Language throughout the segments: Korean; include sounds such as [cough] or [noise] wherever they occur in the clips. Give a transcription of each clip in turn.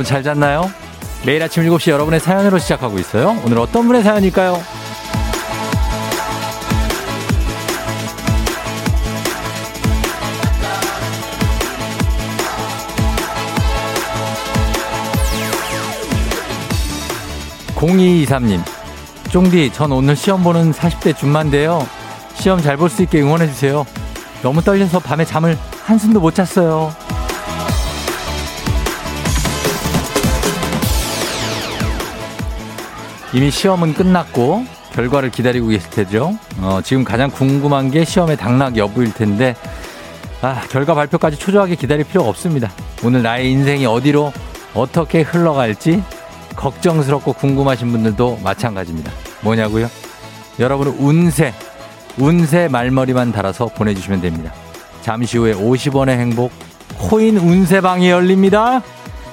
여러분 잘 잤나요? 매일 아침 7시 여러분의 사연으로 시작하고 있어요. 오늘 어떤 분의 사연일까요? 0223님, 쫑디, 전 오늘 시험 보는 40대 중반인데요. 시험 잘 볼 수 있게 응원해주세요. 너무 떨려서 밤에 잠을 한숨도 못 잤어요. 이미 시험은 끝났고 결과를 기다리고 계실 테죠. 어, 지금 가장 궁금한 게 시험의 당락 여부일 텐데 아, 결과 발표까지 초조하게 기다릴 필요가 없습니다. 오늘 나의 인생이 어디로 어떻게 흘러갈지 걱정스럽고 궁금하신 분들도 마찬가지입니다. 뭐냐고요? 여러분은 운세, 운세 말머리만 달아서 보내주시면 됩니다. 잠시 후에 50원의 행복 코인 운세방이 열립니다.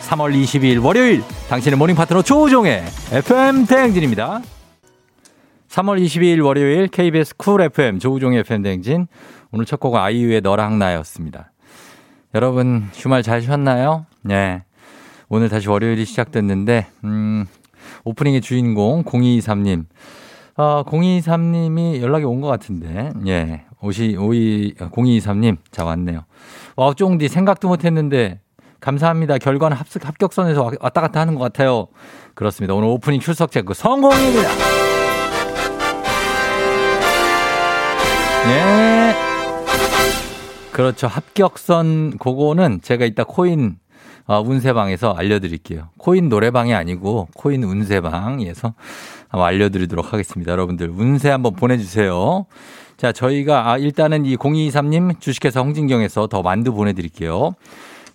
3월 22일 월요일 당신의 모닝 파트너 조우종의 FM 대행진입니다. 3월 22일 월요일 KBS 쿨 FM 조우종의 FM 대행진 오늘 첫 곡은 아이유의 너랑 나였습니다. 여러분 주말 잘 쉬었나요? 네. 오늘 다시 월요일이 시작됐는데 음, 오프닝의 주인공 0223님 어, 0223님이 연락이 온 것 같은데, 예. 오시, 오이, 0223님, 자, 왔네요. 와, 쫑디 생각도 못 했는데, 감사합니다. 결과는 합, 합격선에서 왔다 갔다 하는 것 같아요. 그렇습니다. 오늘 오프닝 출석 체크 성공입니다. 네. 그렇죠. 합격선 그거는 제가 이따 코인 어, 운세방에서 알려드릴게요. 코인 노래방이 아니고 코인 운세방에서 알려드리도록 하겠습니다. 여러분들 운세 한번 보내주세요. 자, 저희가 아, 일단은 이 0223님 주식회사 홍진경에서 더 만두 보내드릴게요.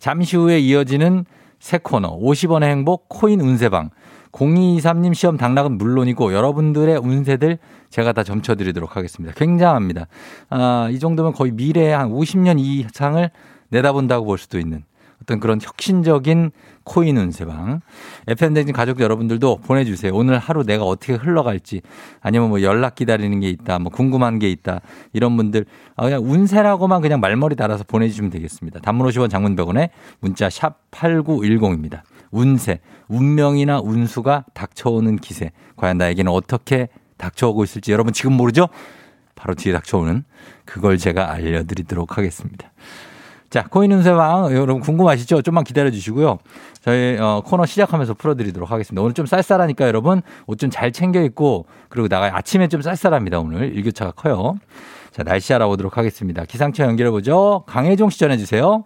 잠시 후에 이어지는 새 코너 50원의 행복 코인 운세방 0223님 시험 당락은 물론이고 여러분들의 운세들 제가 다 점쳐드리도록 하겠습니다. 굉장합니다. 아, 이 정도면 거의 미래의 한 50년 이상을 내다본다고 볼 수도 있는 어떤 그런 혁신적인 코인 운세방. FM대진 가족 여러분들도 보내주세요. 오늘 하루 내가 어떻게 흘러갈지 아니면 뭐 연락 기다리는 게 있다, 뭐 궁금한 게 있다 이런 분들 아, 그냥 운세라고만 그냥 말머리 달아서 보내주시면 되겠습니다. 단문 50원 장문 100원에 문자 샵 8910입니다. 운세, 운명이나 운수가 닥쳐오는 기세. 과연 나에게는 어떻게 닥쳐오고 있을지 여러분 지금 모르죠? 바로 뒤에 닥쳐오는 그걸 제가 알려드리도록 하겠습니다. 자, 코인 운세왕 여러분 궁금하시죠? 좀만 기다려 주시고요. 저희 어, 코너 시작하면서 풀어드리도록 하겠습니다. 오늘 좀 쌀쌀하니까 여러분 옷 좀 잘 챙겨 입고 그리고 나가요. 아침에 좀 쌀쌀합니다. 오늘 일교차가 커요. 자, 날씨 알아보도록 하겠습니다. 기상청 연결해 보죠. 강혜종 시 전해 주세요.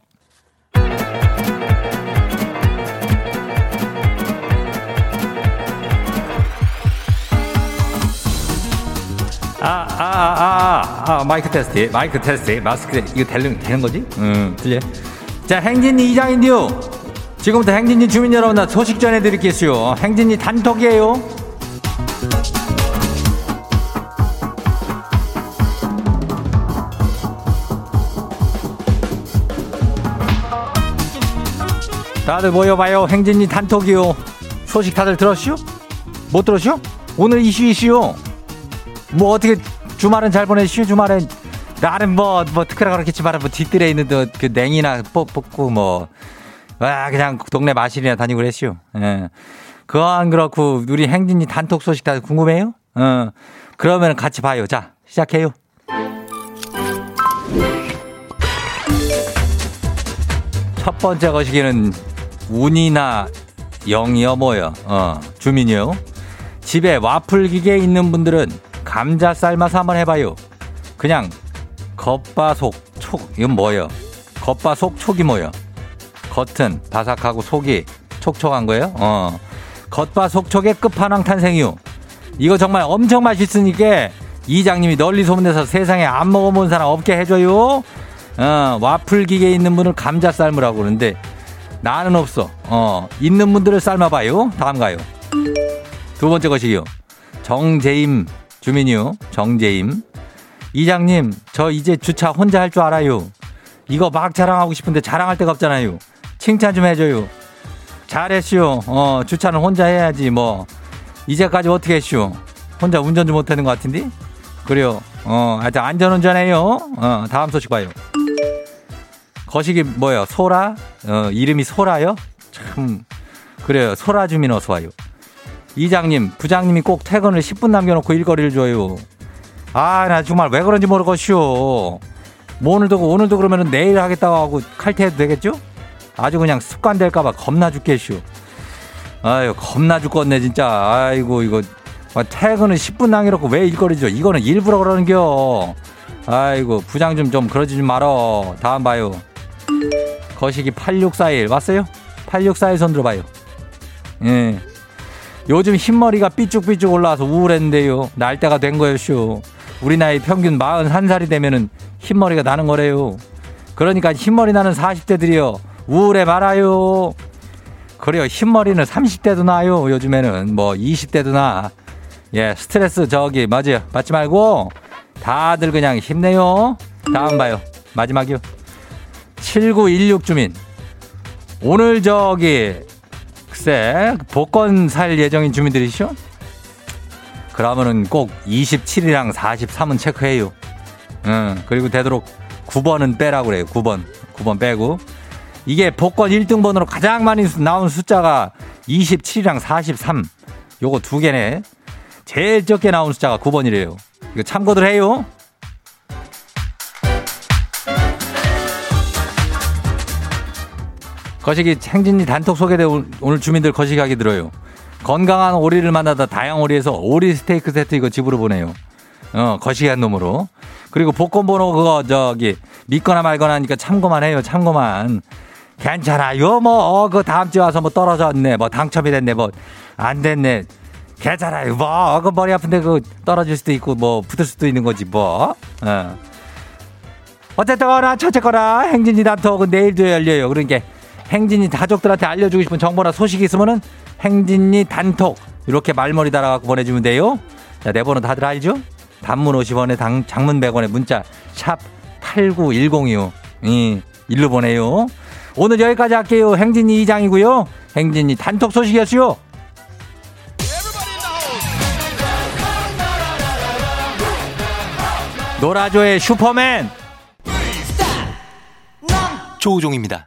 아, 아, 아, 아, 아, 마이크 테스트, 마이크 테스트, 마스크, 이거 되는, 되는 거지? 응, 들려. 자, 행진이 이장인데요. 지금부터 행진이 주민 여러분 소식 전해드릴게요. 행진이 단톡이에요. 다들 모여봐요. 행진이 단톡이요. 소식 다들 들었슈? 못 들었슈? 오늘 이슈 이슈요. 뭐 어떻게 주말은 잘 보내시오 주말엔 나는 뭐, 뭐, 특별히 그렇겠지만, 뭐, 뒷뜰에 있는 그 냉이나 뽑고, 뭐, 와, 그냥 동네 마실이나 다니고 그랬슈. 예. 그거 안 그렇고, 우리 행진이 단톡 소식 다 궁금해요? 어. 그러면 같이 봐요. 자, 시작해요. 첫 번째 거시기는 운이나 영이요, 뭐요? 어, 주민이요. 집에 와플 기계 있는 분들은 감자 삶아서 한번 해봐요. 그냥 겉바속 촉 이건 뭐예요? 겉바속 촉이 뭐예요? 겉은 바삭하고 속이 촉촉한 거예요? 어. 겉바속 촉의 끝판왕 탄생이요. 이거 정말 엄청 맛있으니까 이장님이 널리 소문내서 세상에 안 먹어본 사람 없게 해줘요. 어, 와플 기계에 있는 분을 감자 삶으라고 그러는데 나는 없어. 어, 있는 분들을 삶아봐요. 다음 가요. 두 번째 것이요. 정재임 주민요. 정재임. 이장님, 저 이제 주차 혼자 할 줄 알아요. 이거 막 자랑하고 싶은데 자랑할 데가 없잖아요. 칭찬 좀 해줘요. 잘했슈. 어, 주차는 혼자 해야지, 뭐. 이제까지 어떻게 했슈? 혼자 운전 좀 못하는 것 같은데? 그래요. 어, 하여튼 안전운전해요. 어, 다음 소식 봐요. 거시기 뭐요? 소라? 어, 이름이 소라요? 참, 그래요. 소라 주민 어서 와요. 이장님, 부장님이 꼭 퇴근을 10분 남겨놓고 일거리를 줘요. 아, 나 정말 왜 그런지 모르겠슈. 뭐 오늘도, 오늘도 그러면은 내일 하겠다고 하고 칼퇴해도 되겠죠? 아주 그냥 습관 될까봐 겁나 죽겠슈. 아유, 겁나 죽겠네, 진짜. 아이고, 이거. 아, 퇴근은 10분 남겨놓고 왜 일거리 줘? 이거는 일부러 그러는겨. 아이고, 부장 좀 좀 그러지 좀 말어. 다음 봐요. 거시기 8641 왔어요? 8641 손 들어봐요. 예. 요즘 흰머리가 삐쭉삐쭉 올라와서 우울했는데요. 날 때가 된 거예요, 쇼. 우리 나이 평균 41살이 되면은 흰머리가 나는 거래요. 그러니까 흰머리 나는 40대들이요. 우울해 말아요. 그래요. 흰머리는 30대도 나요. 요즘에는 뭐 20대도 나. 예, 스트레스 저기 맞아요. 받지 말고 다들 그냥 힘내요. 다음 봐요. 마지막이요. 7916 주민. 오늘 저기 글쎄 복권 살 예정인 주민들이시죠? 그러면은 꼭 27이랑 43은 체크해요. 응, 그리고 되도록 9번은 빼라고 그래요. 9번. 9번 빼고. 이게 복권 1등 번호로 가장 많이 나온 숫자가 27이랑 43. 요거 두 개네. 제일 적게 나온 숫자가 9번이래요. 이거 참고들 해요. 거시기 행진이 단톡 소개된 오늘 주민들 거시기 하기 들어요. 건강한 오리를 만나다 다양 오리에서 오리 스테이크 세트 이거 집으로 보내요. 어, 거시기한 놈으로. 그리고 복권 번호 그거 저기 믿거나 말거나 하니까 참고만 해요. 참고만. 괜찮아요. 뭐, 어, 그 다음 주에 와서 뭐 떨어졌네. 뭐 당첨이 됐네. 뭐 안 됐네. 괜찮아요. 뭐, 그 머리 아픈데 그 떨어질 수도 있고 뭐 붙을 수도 있는 거지 뭐. 어. 어쨌든 거나 첫째거나 행진이 단톡은 내일도 열려요. 그러니까 행진이 가족들한테 알려주고 싶은 정보나 소식이 있으면은 행진이 단톡 이렇게 말머리 달아갖고 보내주면 돼요. 자, 내 번호 다들 알죠? 단문 50원에 당, 장문 100원에 문자 샵 8910이요. 이, 일로 보내요. 오늘 여기까지 할게요. 행진이 2장이고요. 행진이 단톡 소식이었어요. 노라조의 슈퍼맨 조우종입니다.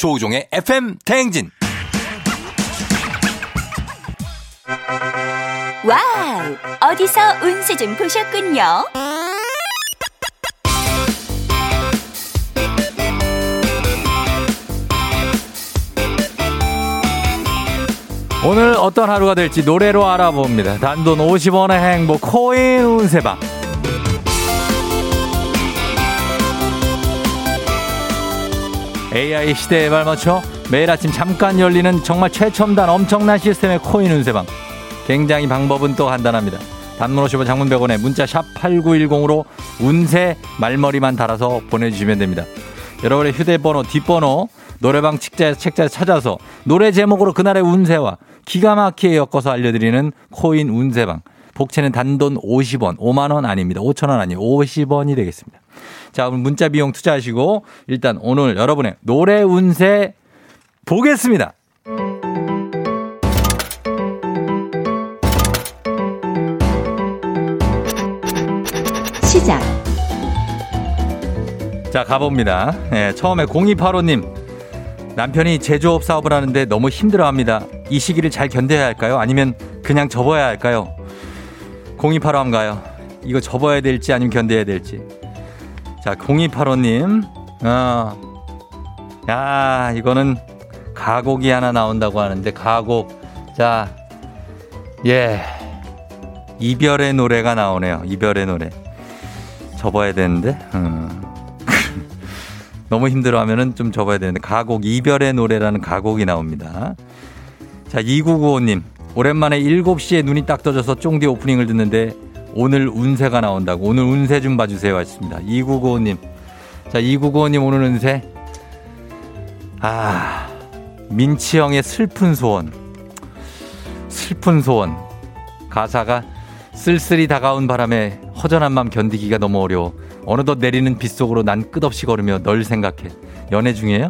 조우종의 FM 대행진 와우! 어디서 운세 좀 보셨군요. 오늘 어떤 하루가 될지 노래로 알아봅니다. 단돈 50원의 행복 코인 운세방. AI 시대에 발맞춰 매일 아침 잠깐 열리는 정말 최첨단 엄청난 시스템의 코인 운세방. 굉장히 방법은 또 간단합니다. 단문 50원 장문 100원에 문자 샵 8910으로 운세 말머리만 달아서 보내주시면 됩니다. 여러분의 휴대번호, 뒷번호, 노래방 책자, 책자에 찾아서 노래 제목으로 그날의 운세와 기가 막히게 엮어서 알려드리는 코인 운세방. 복채는 단돈 50원, 5만원 아닙니다. 5천원 아니에요. 50원이 되겠습니다. 자, 오늘 문자 비용 투자하시고 일단 오늘 여러분의 노래 운세 보겠습니다. 시작. 자, 가봅니다. 예, 처음에 0285님. 남편이 제조업 사업을 하는데 너무 힘들어 합니다. 이 시기를 잘 견뎌야 할까요? 아니면 그냥 접어야 할까요? 0285 한번 가요. 이거 접어야 될지 아니면 견뎌야 될지. 자, 0285님. 어. 야, 이거는 가곡이 하나 나온다고 하는데, 가곡. 자, 예. 이별의 노래가 나오네요. 이별의 노래. 접어야 되는데. 음. [laughs] 너무 힘들어 하면은 좀 접어야 되는데 가곡 이별의 노래라는 가곡이 나옵니다. 자 2995님 오랜만에 7시에 눈이 딱 떠져서 쫑디 오프닝을 듣는데 오늘 운세가 나온다고 오늘 운세 좀 봐주세요 하셨습니다. 2995님 자 2995님 오늘 운세 아 민치 형의 슬픈 소원. 슬픈 소원. 가사가 쓸쓸히 다가온 바람에 허전한 맘 견디기가 너무 어려워. 어느덧 내리는 빗속으로 난 끝없이 걸으며 널 생각해. 연애 중이에요?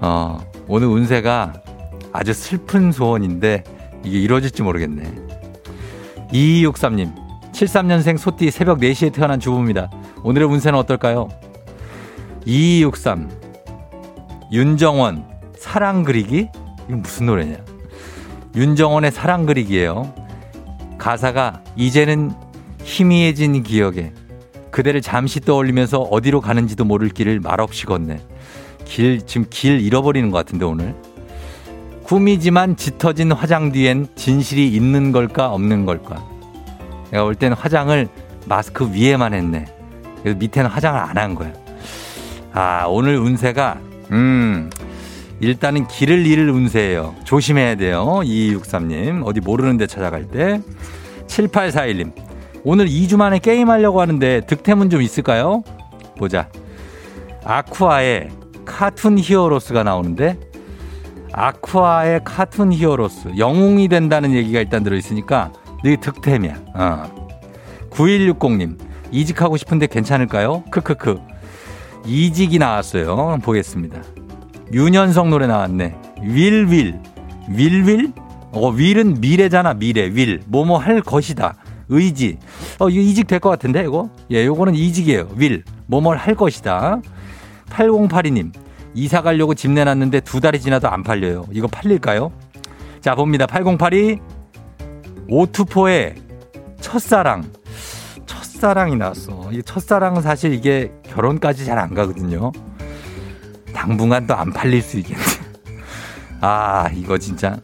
어, 오늘 운세가 아주 슬픈 소원인데 이게 이루어질지 모르겠네. 2263님, 73년생 소띠 새벽 4시에 태어난 주부입니다. 오늘의 운세는 어떨까요? 2263, 윤정원, 사랑 그리기? 이건 무슨 노래냐? 윤정원의 사랑 그리기예요. 가사가 이제는 희미해진 기억에 그대를 잠시 떠올리면서 어디로 가는지도 모를 길을 말없이 걷네. 길, 지금 길 잃어버리는 것 같은데, 오늘. 꿈이지만 짙어진 화장 뒤엔 진실이 있는 걸까, 없는 걸까. 내가 볼 때는 화장을 마스크 위에만 했네. 그래서 밑에는 화장을 안 한 거야. 아, 오늘 운세가, 음, 일단은 길을 잃을 운세예요. 조심해야 돼요. 2263님. 어디 모르는 데 찾아갈 때. 7841님. 오늘 2주 만에 게임하려고 하는데 득템은 좀 있을까요? 보자. 아쿠아의 Cartoon Heroes가 나오는데 아쿠아의 Cartoon Heroes 영웅이 된다는 얘기가 일단 들어있으니까 이게 득템이야. 어. 9160님 이직하고 싶은데 괜찮을까요? 크크크 이직이 나왔어요. 보겠습니다. 윤현석 노래 나왔네. 윌윌 윌윌? 어 윌은 미래잖아 미래 윌 뭐뭐 할 것이다. 의지. 어, 이거 이직 될 것 같은데, 이거? 예, 요거는 이직이에요. 윌. 뭐뭘 할 것이다. 8082님. 이사 가려고 집 내놨는데 두 달이 지나도 안 팔려요. 이거 팔릴까요? 자, 봅니다. 8082. 오투포의 첫사랑. 첫사랑이 나왔어. 이 첫사랑은 사실 이게 결혼까지 잘 안 가거든요. 당분간 또 안 팔릴 수 있겠네. 아, 이거 진짜.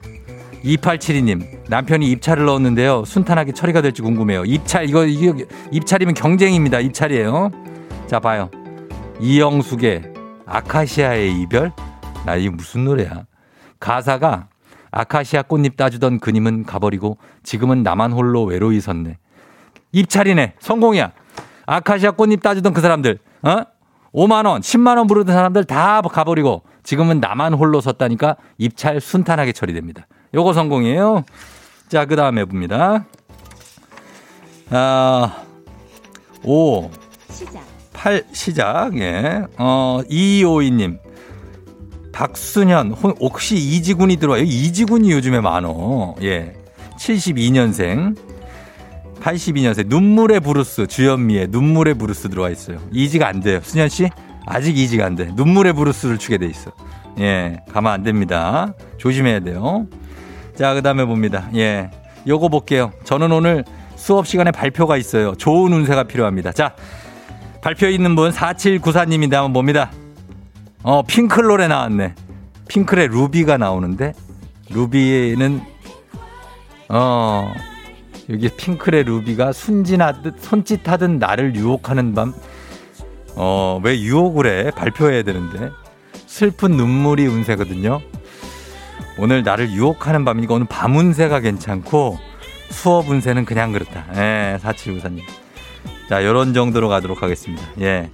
2872님, 남편이 입찰을 넣었는데요. 순탄하게 처리가 될지 궁금해요. 입찰, 이거, 이거, 입찰이면 경쟁입니다. 입찰이에요. 자, 봐요. 이영숙의 아카시아의 이별? 나 이게 무슨 노래야? 가사가 아카시아 꽃잎 따주던 그님은 가버리고 지금은 나만 홀로 외로이 섰네. 입찰이네. 성공이야. 아카시아 꽃잎 따주던 그 사람들, 어? 5만 원, 10만 원 부르던 사람들 다 가버리고 지금은 나만 홀로 섰다니까 입찰 순탄하게 처리됩니다. 요거 성공이에요. 자, 그 다음에 봅니다. 아, 5, 시작. 8, 시작, 예. 어, 2252님. 혹- 혹시 이지군이 들어와요? 이지군이 요즘에 많어. 예. 72년생. 82년생. 눈물의 브루스, 주현미의 눈물의 브루스 들어와 있어요. 이직이 안 돼요. 순현 씨? 아직 이직이 안 돼. 눈물의 브루스를 추게 돼 있어. 예. 가면 안 됩니다. 조심해야 돼요. 자, 그 다음에 봅니다. 예. 요거 볼게요. 저는 오늘 수업 시간에 발표가 있어요. 좋은 운세가 필요합니다. 자, 발표 있는 분 4794님인데 한번 봅니다. 어, 핑클 노래 나왔네. 핑클의 루비가 나오는데, 루비는, 어, 여기 핑클의 루비가 순진하듯, 손짓하듯 나를 유혹하는 밤. 어, 왜 유혹을 해? 발표해야 되는데. 슬픈 눈물이 운세거든요. 오늘 나를 유혹하는 밤이니까 오늘 밤 운세가 괜찮고, 수업 운세는 그냥 그렇다. 예, 4794님. 자, 요런 정도로 가도록 하겠습니다. 예.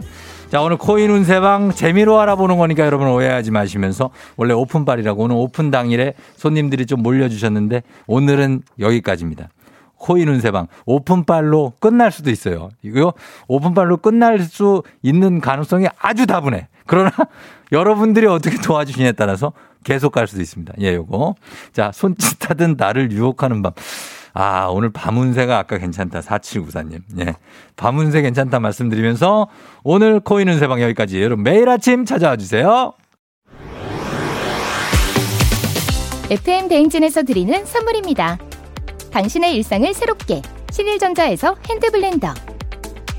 자, 오늘 코인 운세방 재미로 알아보는 거니까 여러분 오해하지 마시면서 원래 오픈발이라고 오늘 오픈 당일에 손님들이 좀 몰려주셨는데 오늘은 여기까지입니다. 코인 운세방 오픈발로 끝날 수도 있어요. 이거 오픈발로 끝날 수 있는 가능성이 아주 다분해. 그러나 [laughs] 여러분들이 어떻게 도와주시냐에 따라서 계속 갈 수도 있습니다. 예, 요거. 자, 손짓하든 나를 유혹하는 밤. 아, 오늘 밤운세가 아까 괜찮다. 4794님. 예. 밤운세 괜찮다 말씀드리면서 오늘 코인 운세방 여기까지. 여러분 매일 아침 찾아와 주세요. FM 대행진에서 드리는 선물입니다. 당신의 일상을 새롭게 신일전자에서 핸드블렌더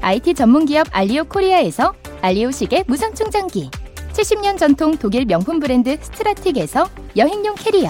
IT 전문기업 알리오 코리아에서 알리오 시계 무선 충전기 70년 전통 독일 명품 브랜드 스트라틱에서 여행용 캐리어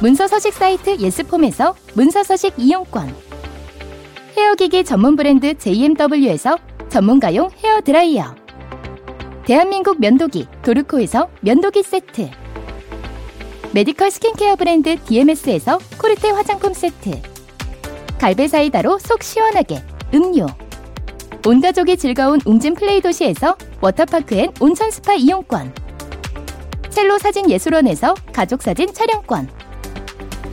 문서 서식 사이트 예스폼에서 문서 서식 이용권. 헤어기기 전문 브랜드 JMW에서 전문가용 헤어 드라이어. 대한민국 면도기 도르코에서 면도기 세트. 메디컬 스킨케어 브랜드 DMS에서 코르테 화장품 세트. 갈배 사이다로 속 시원하게 음료. 온 가족이 즐거운 웅진 플레이 도시에서 워터파크 and 온천 스파 이용권. 첼로 사진 예술원에서 가족 사진 촬영권.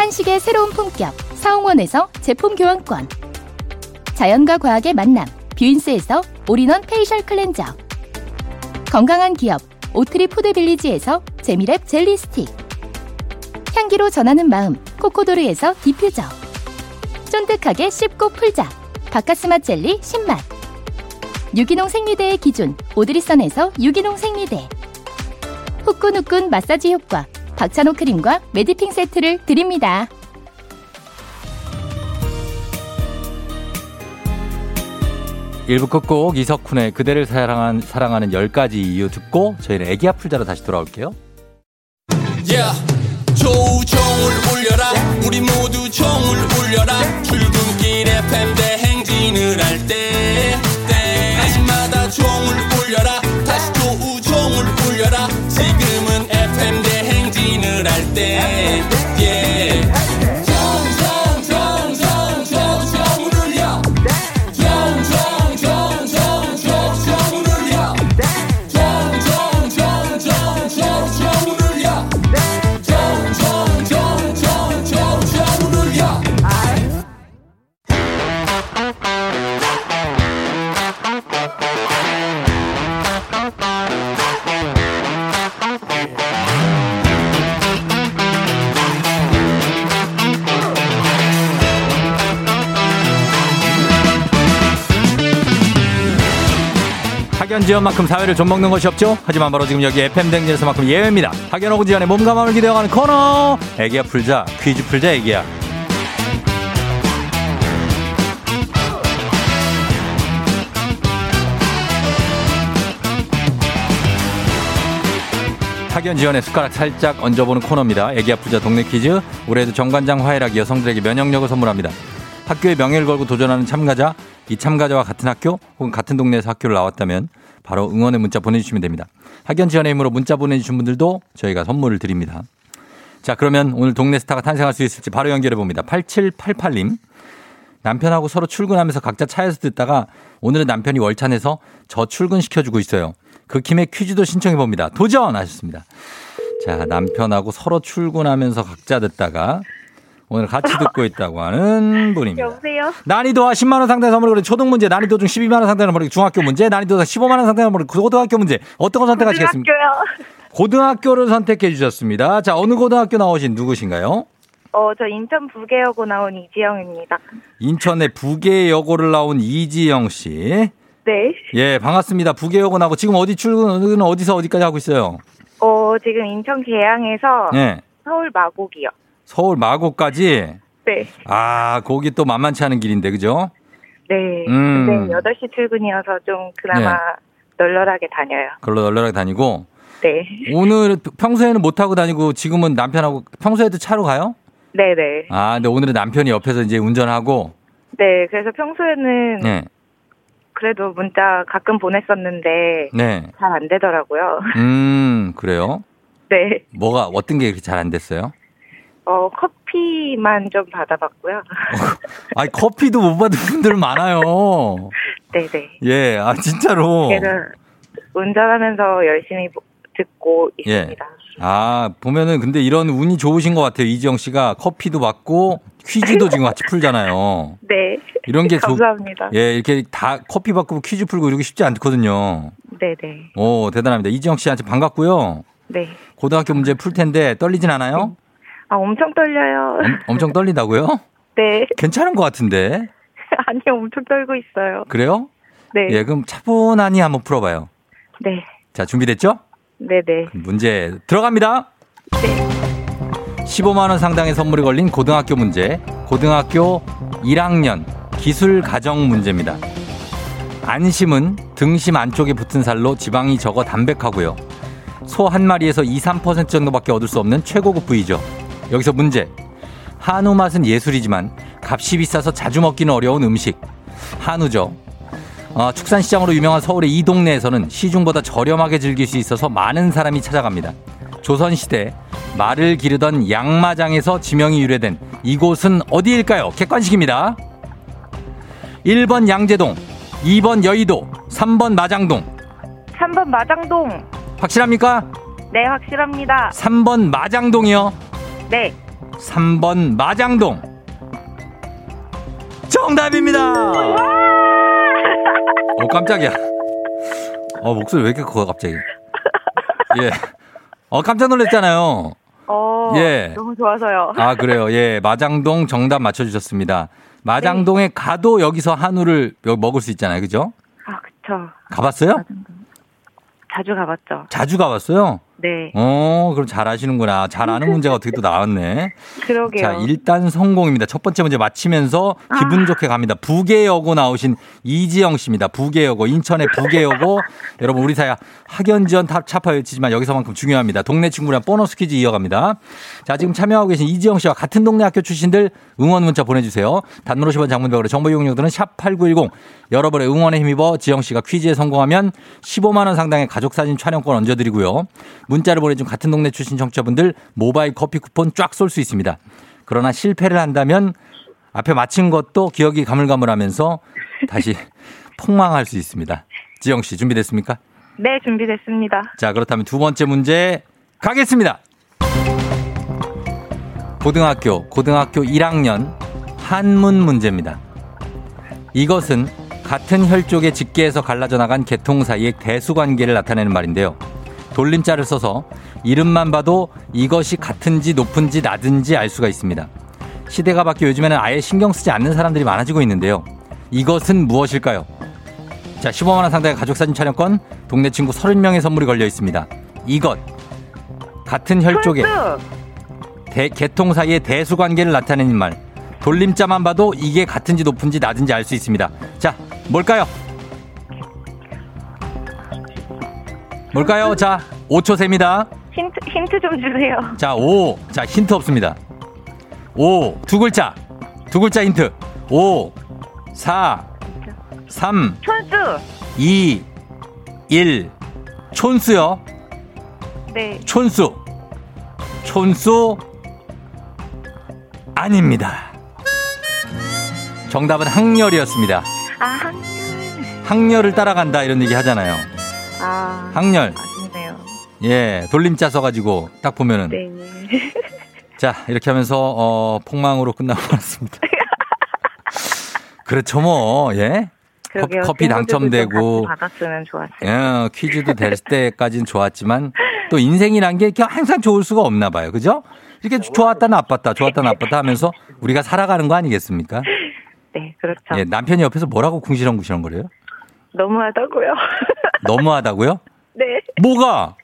한식의 새로운 품격 사홍원에서 제품 교환권. 자연과 과학의 만남 뷰인스에서 올인원 페이셜 클렌저. 건강한 기업 오트리 푸드빌리지에서 재미랩 젤리 스틱. 향기로 전하는 마음 코코도르에서 디퓨저. 쫀득하게 씹고 풀자 바카스마 젤리 신맛. 유기농 생리대의 기준 오드리선에서 유기농 생리대. 후끈후끈 마사지 효과 박찬호 크림과 메디핑 세트를 드립니다. 일부 끝곡 이석훈의 그대를 사랑한, 사랑하는 10가지 이유 듣고 저희는 애기 아플자로 다시 돌아올게요. Yeah. 조우종을 울려라 우리 모두 종을 울려라 출근길 FM 대행진을 할때 학연 지연만큼 사회를 좀 먹는 것이 없죠. 하지만 바로 지금 여기 FM 댕진에서만큼 예외입니다. 학연 오고 지연의 몸과 마음을 기대어가는 코너. 애기야 풀자 퀴즈 풀자 애기야. 학연 지연의 숟가락 살짝 얹어보는 코너입니다. 애기 아프자 동네 퀴즈. 올해도 정관장 화해락이 여성들에게 면역력을 선물합니다. 학교의 명예를 걸고 도전하는 참가자, 이 참가자와 같은 학교 혹은 같은 동네에서 학교를 나왔다면 바로 응원의 문자 보내주시면 됩니다. 학연 지원의 힘으로 문자 보내주신 분들도 저희가 선물을 드립니다. 자, 그러면 오늘 동네 스타가 탄생할 수 있을지 바로 연결해 봅니다. 8788님. 남편하고 서로 출근하면서 각자 차에서 듣다가 오늘은 남편이 월차 내서 저 출근시켜주고 있어요. 그 김에 퀴즈도 신청해 봅니다. 도전! 하셨습니다. 자, 남편하고 서로 출근하면서 각자 듣다가 오늘 같이 듣고 있다고 하는 분입니다. 여보세요? 난이도와 10만원 상당의 선물을 그린 초등 문제, 난이도 중 12만원 상당의 선물을 중학교 문제, 난이도가 15만원 상당의 선물을 고등학교 문제. 어떤 거 선택하시겠습니까? 고등학교요. 고등학교를 선택해 주셨습니다. 자, 어느 고등학교 나오신 누구신가요? 어, 저 인천 부계여고 나온 이지영입니다. 인천의 부계여고를 나온 이지영 씨. 네. 예, 반갑습니다. 부계여고 나고 지금 어디 출근, 어디서 어디까지 하고 있어요? 어, 지금 인천 계양에서 예. 서울 마곡이요. 서울 마곡까지. 네. 아, 거기 또 만만치 않은 길인데, 그죠? 네. 음. 근데 8시 출근이어서 좀 그나마 네. 널널하게 다녀요. 걸로 널널하게 다니고. 네. 오늘 평소에는 못 타고 다니고 지금은 남편하고 평소에도 차로 가요? 네네. 아, 근데 오늘은 남편이 옆에서 이제 운전하고. 네. 그래서 평소에는 네. 그래도 문자 가끔 보냈었는데 네. 잘 안 되더라고요. 음, 그래요? [laughs] 네. 뭐가, 어떤 게 그렇게 잘 안 됐어요? 어, 커피만 좀 받아봤고요. [laughs] 아니, 커피도 못 받은 분들 많아요. 네네. 예, 아, 진짜로. 그래서 운전하면서 열심히 보- 듣고 예. 있습니다. 아, 보면은 근데 이런 운이 좋으신 것 같아요. 이지영 씨가 커피도 받고 퀴즈도 지금 같이 풀잖아요. [laughs] 네. 이런 게 좋- 감사합니다. 예, 이렇게 다 커피 받고 퀴즈 풀고 이러기 쉽지 않거든요. 네네. 오, 대단합니다. 이지영 씨한테 반갑고요. 네. 고등학교 문제 풀 텐데 떨리진 않아요? 아, 엄청 떨려요. 엄, 엄청 떨린다고요? [laughs] 네. 괜찮은 것 같은데. [laughs] 아니요, 엄청 떨고 있어요. 그래요? 네. 예, 그럼 차분하니 한번 풀어봐요. 네. 자, 준비됐죠? 네네. 문제 들어갑니다. 15만 원 상당의 선물이 걸린 고등학교 문제. 고등학교 1학년 기술 가정 문제입니다. 안심은 등심 안쪽에 붙은 살로 지방이 적어 담백하고요. 소 한 마리에서 2, 3% 정도밖에 얻을 수 없는 최고급 부위죠. 여기서 문제. 한우 맛은 예술이지만 값이 비싸서 자주 먹기는 어려운 음식. 한우죠. 어, 축산시장으로 유명한 서울의 이 동네에서는 시중보다 저렴하게 즐길 수 있어서 많은 사람이 찾아갑니다. 조선시대 말을 기르던 양마장에서 지명이 유래된 이곳은 어디일까요? 객관식입니다. 1번 양재동, 2번 여의도, 3번 마장동. 3번 마장동. 확실합니까? 네, 확실합니다. 3번 마장동이요. 네. 3번 마장동. 정답입니다. 어, 깜짝이야. 어, 목소리 왜 이렇게 커, 갑자기. 예. 어, 깜짝 놀랐잖아요. 어. 예. 너무 좋아서요. 아, 그래요. 예. 마장동 정답 맞춰주셨습니다. 마장동에 가도 여기서 한우를 먹을 수 있잖아요. 그죠? 아, 그쵸. 가봤어요? 자주 가봤죠. 자주 가봤어요? 네. 어, 그럼 잘 아시는구나. 잘 아는 문제가 어떻게 또 나왔네. [laughs] 그러게요. 자, 일단 성공입니다. 첫 번째 문제 맞히면서 기분 좋게 갑니다. 부개여고 나오신 이지영 씨입니다. 부개여고, 인천의 부개여고. [laughs] 여러분, 우리 사회 학연 지연 타파 타파 외치지만 여기서만큼 중요합니다. 동네 친구랑 보너스 퀴즈 이어갑니다. 자, 지금 참여하고 계신 이지영 씨와 같은 동네 학교 출신들 응원 문자 보내주세요. 단문 50원 장문벽으로 정보 이용료들은 샵8910. 여러분의 응원에 힘입어 지영 씨가 퀴즈에 성공하면 15만원 상당의 가족사진 촬영권 얹어드리고요. 문자를 보내준 같은 동네 출신 청취자분들 모바일 커피 쿠폰 쫙 쏠 수 있습니다. 그러나 실패를 한다면 앞에 맞힌 것도 기억이 가물가물하면서 다시 [laughs] 폭망할 수 있습니다. 지영 씨 준비됐습니까? 네, 준비됐습니다. 자, 그렇다면 두 번째 문제 가겠습니다. 고등학교, 고등학교 1학년 한문 문제입니다. 이것은 같은 혈족의 직계에서 갈라져 나간 계통 사이의 대수 관계를 나타내는 말인데요. 돌림자를 써서 이름만 봐도 이것이 같은지 높은지 낮은지 알 수가 있습니다. 시대가 바뀌어 요즘에는 아예 신경 쓰지 않는 사람들이 많아지고 있는데요. 이것은 무엇일까요? 자, 15만 원 상당의 가족 사진 촬영권, 동네 친구 30명의 선물이 걸려 있습니다. 이것 같은 혈족의! 대, 계통 사이의 대수 관계를 나타내는 말. 돌림자만 봐도 이게 같은지 높은지 낮은지 알 수 있습니다. 자, 뭘까요? 뭘까요? 자, 5초 셉니다. 힌트, 힌트 좀 주세요. 자, 5. 자, 힌트 없습니다. 5. 두 글자. 두 글자 힌트. 5, 4, 3, 촌수! 2, 1. 촌수요. 네. 촌수. 촌수 아닙니다. 정답은 학렬이었습니다. 아, 한, 학렬을 따라간다 이런 얘기 하잖아요. 아. 학렬. 아쉽네요. 예, 돌림자 써가지고 딱 보면은 네. 자 이렇게 하면서 어, 폭망으로 끝나고 말았습니다. [laughs] 그렇죠 뭐 예. 그러게요. 커피 당첨되고 받았으면 좋았어요. 예, 퀴즈도 될 때까지는 좋았지만 또 인생이란 게 항상 좋을 수가 없나 봐요. 그죠? 이렇게 좋았다 나빴다 좋았다 나빴다 하면서 우리가 살아가는 거 아니겠습니까? 네, 그렇죠. 예, 남편이 옆에서 뭐라고 궁시렁궁시렁 거려요? 너무하다고요. [laughs] 너무하다고요? 네. 뭐가?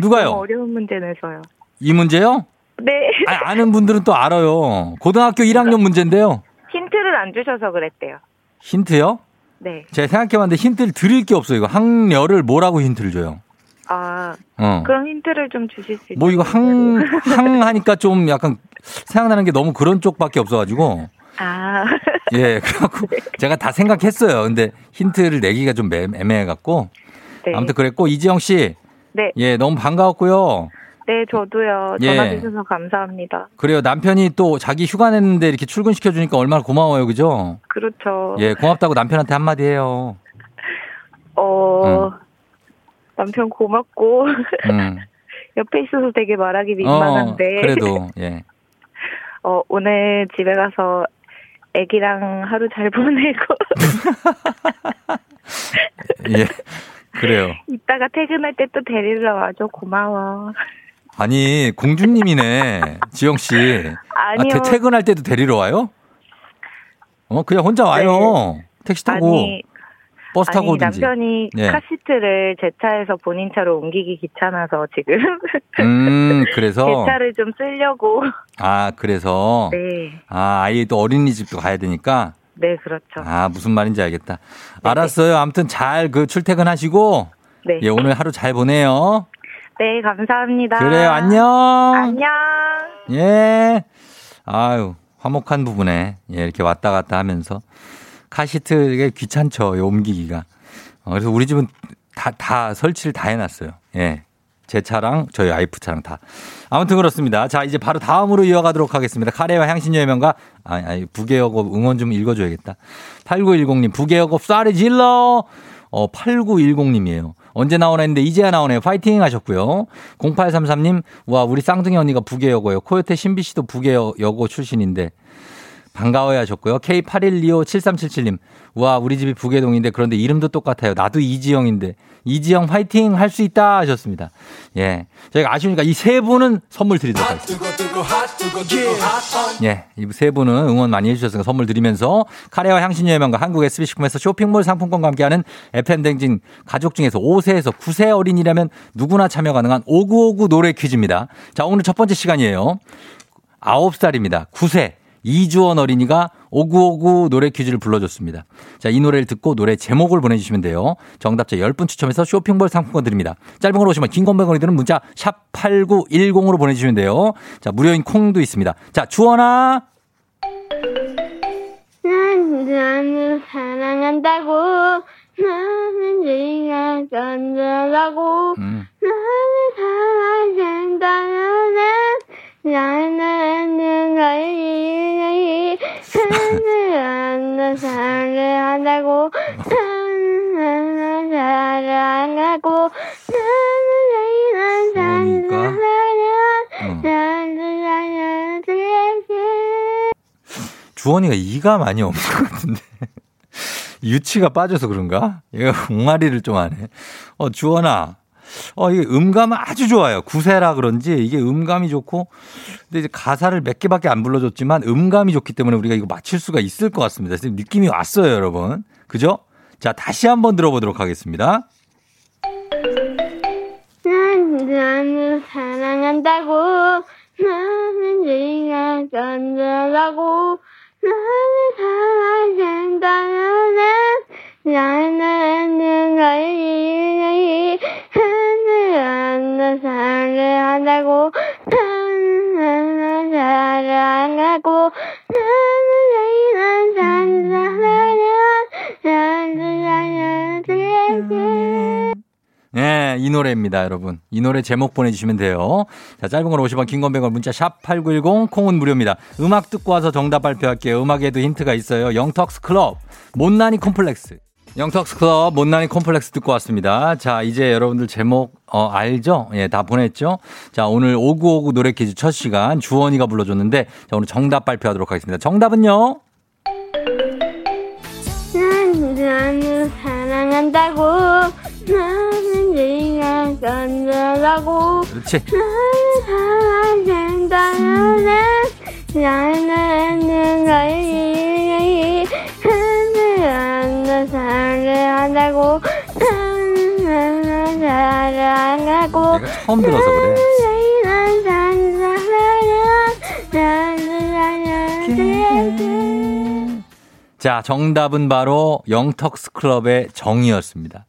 누가요? 어려운 문제 내서요. 이 문제요? 네. 아, 아는 분들은 또 알아요. 고등학교 1학년 문제인데요. 힌트를 안 주셔서 그랬대요. 힌트요? 네. 제가 생각해봤는데 힌트를 드릴 게 없어요. 이거 학렬을 뭐라고 힌트를 줘요? 아, 어. 그럼 힌트를 좀 주실 수 있나요? 뭐 이거 항, 항 하니까 좀 약간 생각나는 게 너무 그런 쪽밖에 없어가지고. 아, [laughs] 예, 그래갖고 제가 다 생각했어요. 근데 힌트를 내기가 좀 매- 애매해갖고. 네. 아무튼 그랬고, 이지영 씨. 네. 예, 너무 반가웠고요. 네, 저도요. 예. 전화 주셔서 감사합니다. 그래요. 남편이 또 자기 휴가 냈는데 이렇게 출근시켜주니까 얼마나 고마워요. 그죠? 그렇죠. 예, 고맙다고 남편한테 한마디 해요. 어, 남편 고맙고, 음. [laughs] 옆에 있어서 되게 말하기 어, 민망한데. 그래도, [laughs] 예. 어, 오늘 집에 가서 애기랑 하루 잘 [laughs] 보내고, [laughs] 예. 그래요. 이따가 퇴근할 때 또 데리러 와줘. 고마워. 아니, 공주님이네. 지영 씨. 아니요. 아, 태- 퇴근할 때도 데리러 와요? 어, 그냥 혼자 와요. 택시 타고, 아니, 버스 타고 아니 오든지. 남편이 네. 카시트를 제 차에서 본인 차로 옮기기 귀찮아서 지금 음, [laughs] 제 그래서. 차를 좀 쓰려고. 아, 그래서. [laughs] 네, 아, 아이 또 어린이집도 가야 되니까. 네 그렇죠. 아, 무슨 말인지 알겠다. 알았어요. 아무튼 잘 그 출퇴근하시고. 네, 예, 오늘 하루 잘 보내요. 네 감사합니다. 그래요, 안녕. 안녕. 예. 아유, 화목한 부분에, 예, 이렇게 왔다 갔다 하면서. 카시트, 이게 귀찮죠, 이 옮기기가. 어, 그래서 우리 집은 다, 다 설치를 다 해놨어요. 예. 제 차랑 저희 와이프 차랑 다. 아무튼 그렇습니다. 자, 이제 바로 다음으로 이어가도록 하겠습니다. 카레와 향신료의 명가. 아니, 아니, 부계역업 응원 좀 읽어줘야겠다. 8910님, 부계역업 쌀이 질러! 어, 8910님이에요. 언제 나오나 했는데 이제야 나오네요. 파이팅 하셨고요. 0833님, 와, 우리 쌍둥이 언니가 부계여고요. 코요태 신비 씨도 부계여고 출신인데. 반가워요 하셨고요. K81257377님. 와, 우리 집이 부계동인데 그런데 이름도 똑같아요. 나도 이지영인데. 이지영 화이팅 할 수 있다 하셨습니다. 예. 저희가 아쉬우니까 이 세 분은 선물 드리도록 하겠습니다. 예. 이 세 분은 응원 많이 해주셨으니까 선물 드리면서 카레와 향신료의 명가 한국 SB식품에서 쇼핑몰 상품권과 함께하는 FM댕진 가족 중에서 5세에서 9세 어린이라면 누구나 참여 가능한 5959 노래 퀴즈입니다. 자, 오늘 첫 번째 시간이에요. 9살입니다. 9세. 이주원 어린이가 5959 노래 퀴즈를 불러줬습니다. 자, 이 노래를 듣고 노래 제목을 보내주시면 돼요. 정답자 10분 추첨해서 쇼핑몰 상품권 드립니다. 짧은 걸 오시면 긴 건백원이 드는 문자 샵 8910으로 보내주시면 돼요. 자, 무료인 콩도 있습니다. 자, 주원아. 난 나를 사랑한다고 나는 네가 건드라고 음. 나를 사랑한다면 어. 주원이가 이가 많이 없는 것 같은데. [laughs] 유치가 빠져서 그런가? 얘가 옹알이를 좀 하네. 어, 주원아. 어, 이게 음감은 아주 좋아요. 구세라 그런지 이게 음감이 좋고. 근데 이제 가사를 몇 개밖에 안 불러줬지만 음감이 좋기 때문에 우리가 이거 맞출 수가 있을 것 같습니다. 지금 느낌이 왔어요, 여러분. 그죠? 자, 다시 한번 들어보도록 하겠습니다. 난 나를 사랑한다고 나는 네가 건드라고 나를 사랑한다면 나는 나는 사랑한다고 네, 이 노래입니다, 여러분. 이 노래 제목 보내주시면 돼요. 자, 짧은 걸 50원, 긴 건 100원, 문자 샵 8910, 콩은 무료입니다. 음악 듣고 와서 정답 발표할게요. 음악에도 힌트가 있어요. 영턱스 클럽, 못난이 콤플렉스. 영턱스 클럽, 못난이 콤플렉스 듣고 왔습니다. 자, 이제 여러분들 제목, 어, 알죠? 예, 다 보냈죠? 자, 오늘 5959 노래 퀴즈 첫 시간 주원이가 불러줬는데, 자, 오늘 정답 발표하도록 하겠습니다. 정답은요? 난 나를 사랑한다고 나는 네가 건드라고 그렇지. 나는 이 나는 사랑한다고. 사랑하고. 내가 처음 들어서 그래. 나는 사랑할게 자, 정답은 바로 영턱스 클럽의 정이었습니다.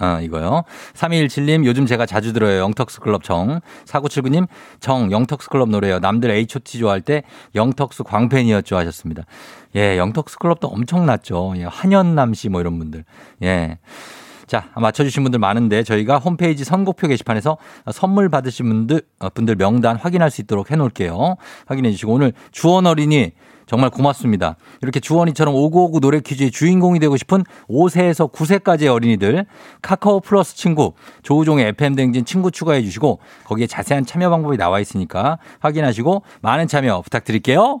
어, 이거요. 3217님, 요즘 제가 자주 들어요. 영턱스 클럽 정. 4979님, 정, 영턱스 클럽 노래요. 남들 H.O.T 좋아할 때 영턱스 광팬이었죠 하셨습니다. 예, 영턱스 클럽도 엄청났죠. 예, 한현남 씨 뭐 이런 분들. 예. 자, 맞춰주신 분들 많은데 저희가 홈페이지 선곡표 게시판에서 선물 받으신 분들, 어, 분들 명단 확인할 수 있도록 해놓을게요. 확인해 주시고 오늘 주원 어린이 정말 고맙습니다. 이렇게 주원이처럼 5959 노래 퀴즈의 주인공이 되고 싶은 5세에서 9세까지의 어린이들 카카오 플러스 친구 조우종의 FM 댕진 친구 추가해 주시고 거기에 자세한 참여 방법이 나와 있으니까 확인하시고 많은 참여 부탁드릴게요.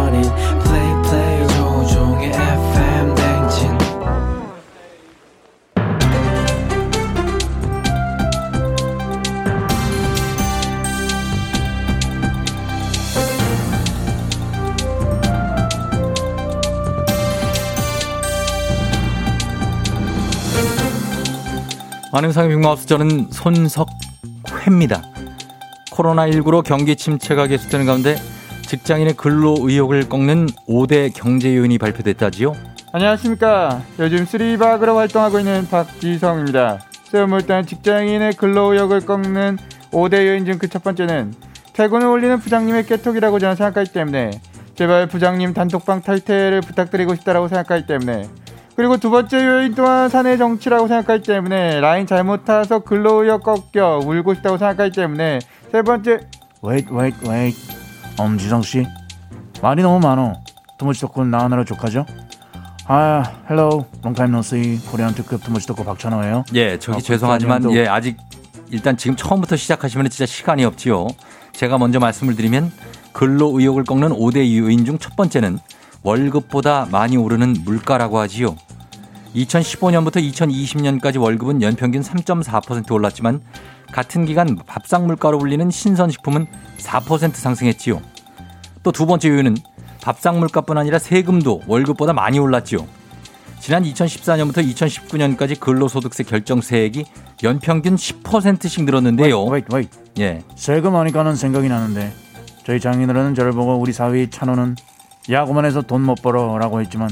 안윤상의 빅마우스 저는 손석회입니다. 코로나19로 경기 침체가 계속되는 가운데 직장인의 근로 의욕을 꺾는 5대 경제 요인이 발표됐다지요. 안녕하십니까. 요즘 쓰리박으로 활동하고 있는 박지성입니다. 세월물단 직장인의 근로 의욕을 꺾는 5대 요인 중 그 첫 번째는 퇴근을 올리는 부장님의 깨톡이라고 저는 생각하기 때문에 제발 부장님 단톡방 탈퇴를 부탁드리고 싶다라고 생각하기 때문에 그리고 두 번째 요인 또한 사내 정치라고 생각하기 때문에 라인 잘못 타서 근로의욕 꺾여 울고 싶다고 생각하기 때문에 세 번째 Wait, wait, wait. 음, 지성 씨. 말이 너무 많어. 덕후 나하느라 족하죠? 아, Hello. Long time no see 코리안 특급 덕후 박찬호예요. 예, 저기 아, 죄송하지만 또- 예, 아직 일단 지금 처음부터 시작하시면 진짜 시간이 없지요. 제가 먼저 말씀을 드리면 근로 의욕을 꺾는 5대 요인 중 첫 번째는 월급보다 많이 오르는 물가라고 하지요. 2015년부터 2020년까지 월급은 연평균 3.4% 올랐지만 같은 기간 밥상 물가로 불리는 신선식품은 4% 상승했지요. 또 두 번째 요인은 밥상 물가뿐 아니라 세금도 월급보다 많이 올랐지요. 지난 2014년부터 2019년까지 근로소득세 결정세액이 연평균 10%씩 늘었는데요. Wait, wait. 예. 세금 하니까는 생각이 나는데 저희 장인어른은 저를 보고 우리 사위 찬호는 야구만 해서 돈 못 벌어라고 했지만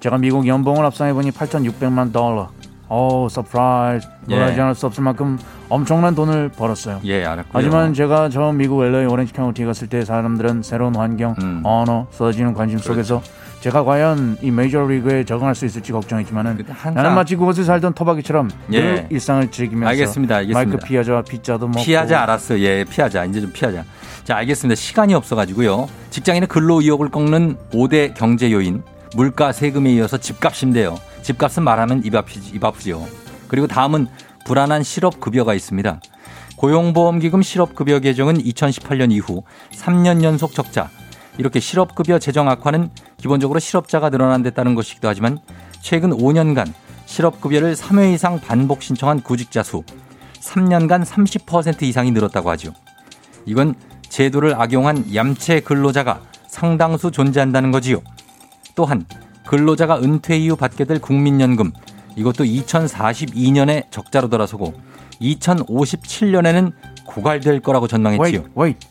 제가 미국 연봉을 합산해 보니 8,600만 달러. 오, surprise. 놀라지 예. 않을 수 없을 만큼 엄청난 돈을 벌었어요. 예, 알았고요. 하지만 제가 처음 미국 LA 오렌지 카운티 갔을 때 사람들은 새로운 환경, 음. 언어, 쏟아지는 관심 속에서 제가 과연 이 메이저리그에 적응할 수 있을지 항상- 나는 마치 그곳에 살던 토박이처럼 늘 예. 일상을 즐기면서 알겠습니다, 알겠습니다. 마이크 피아자와 피자도 먹고 피아자 알았어. 예, 피하자. 이제 좀 피하자. 자, 알겠습니다. 시간이 없어 가지고요. 직장인의 근로 의욕을 꺾는 5대 경제 요인. 물가, 세금에 이어서 집값인데요. 집값은 말하면 입 아프지, 입 아프지요. 그리고 다음은 불안한 실업급여가 있습니다. 고용보험기금 실업급여 개정은 2018년 이후 3년 연속 적자. 이렇게 실업급여 재정 악화는 기본적으로 실업자가 늘어난 데 따른 것이기도 하지만 최근 5년간 실업급여를 3회 이상 반복 신청한 구직자 수 3년간 30% 이상이 늘었다고 하죠. 이건 제도를 악용한 얌체 근로자가 상당수 존재한다는 거지요. 또한 근로자가 은퇴 이후 받게 될 국민연금 이것도 2042년에 적자로 돌아서고 2057년에는 고갈될 거라고 전망했지요. wait, wait.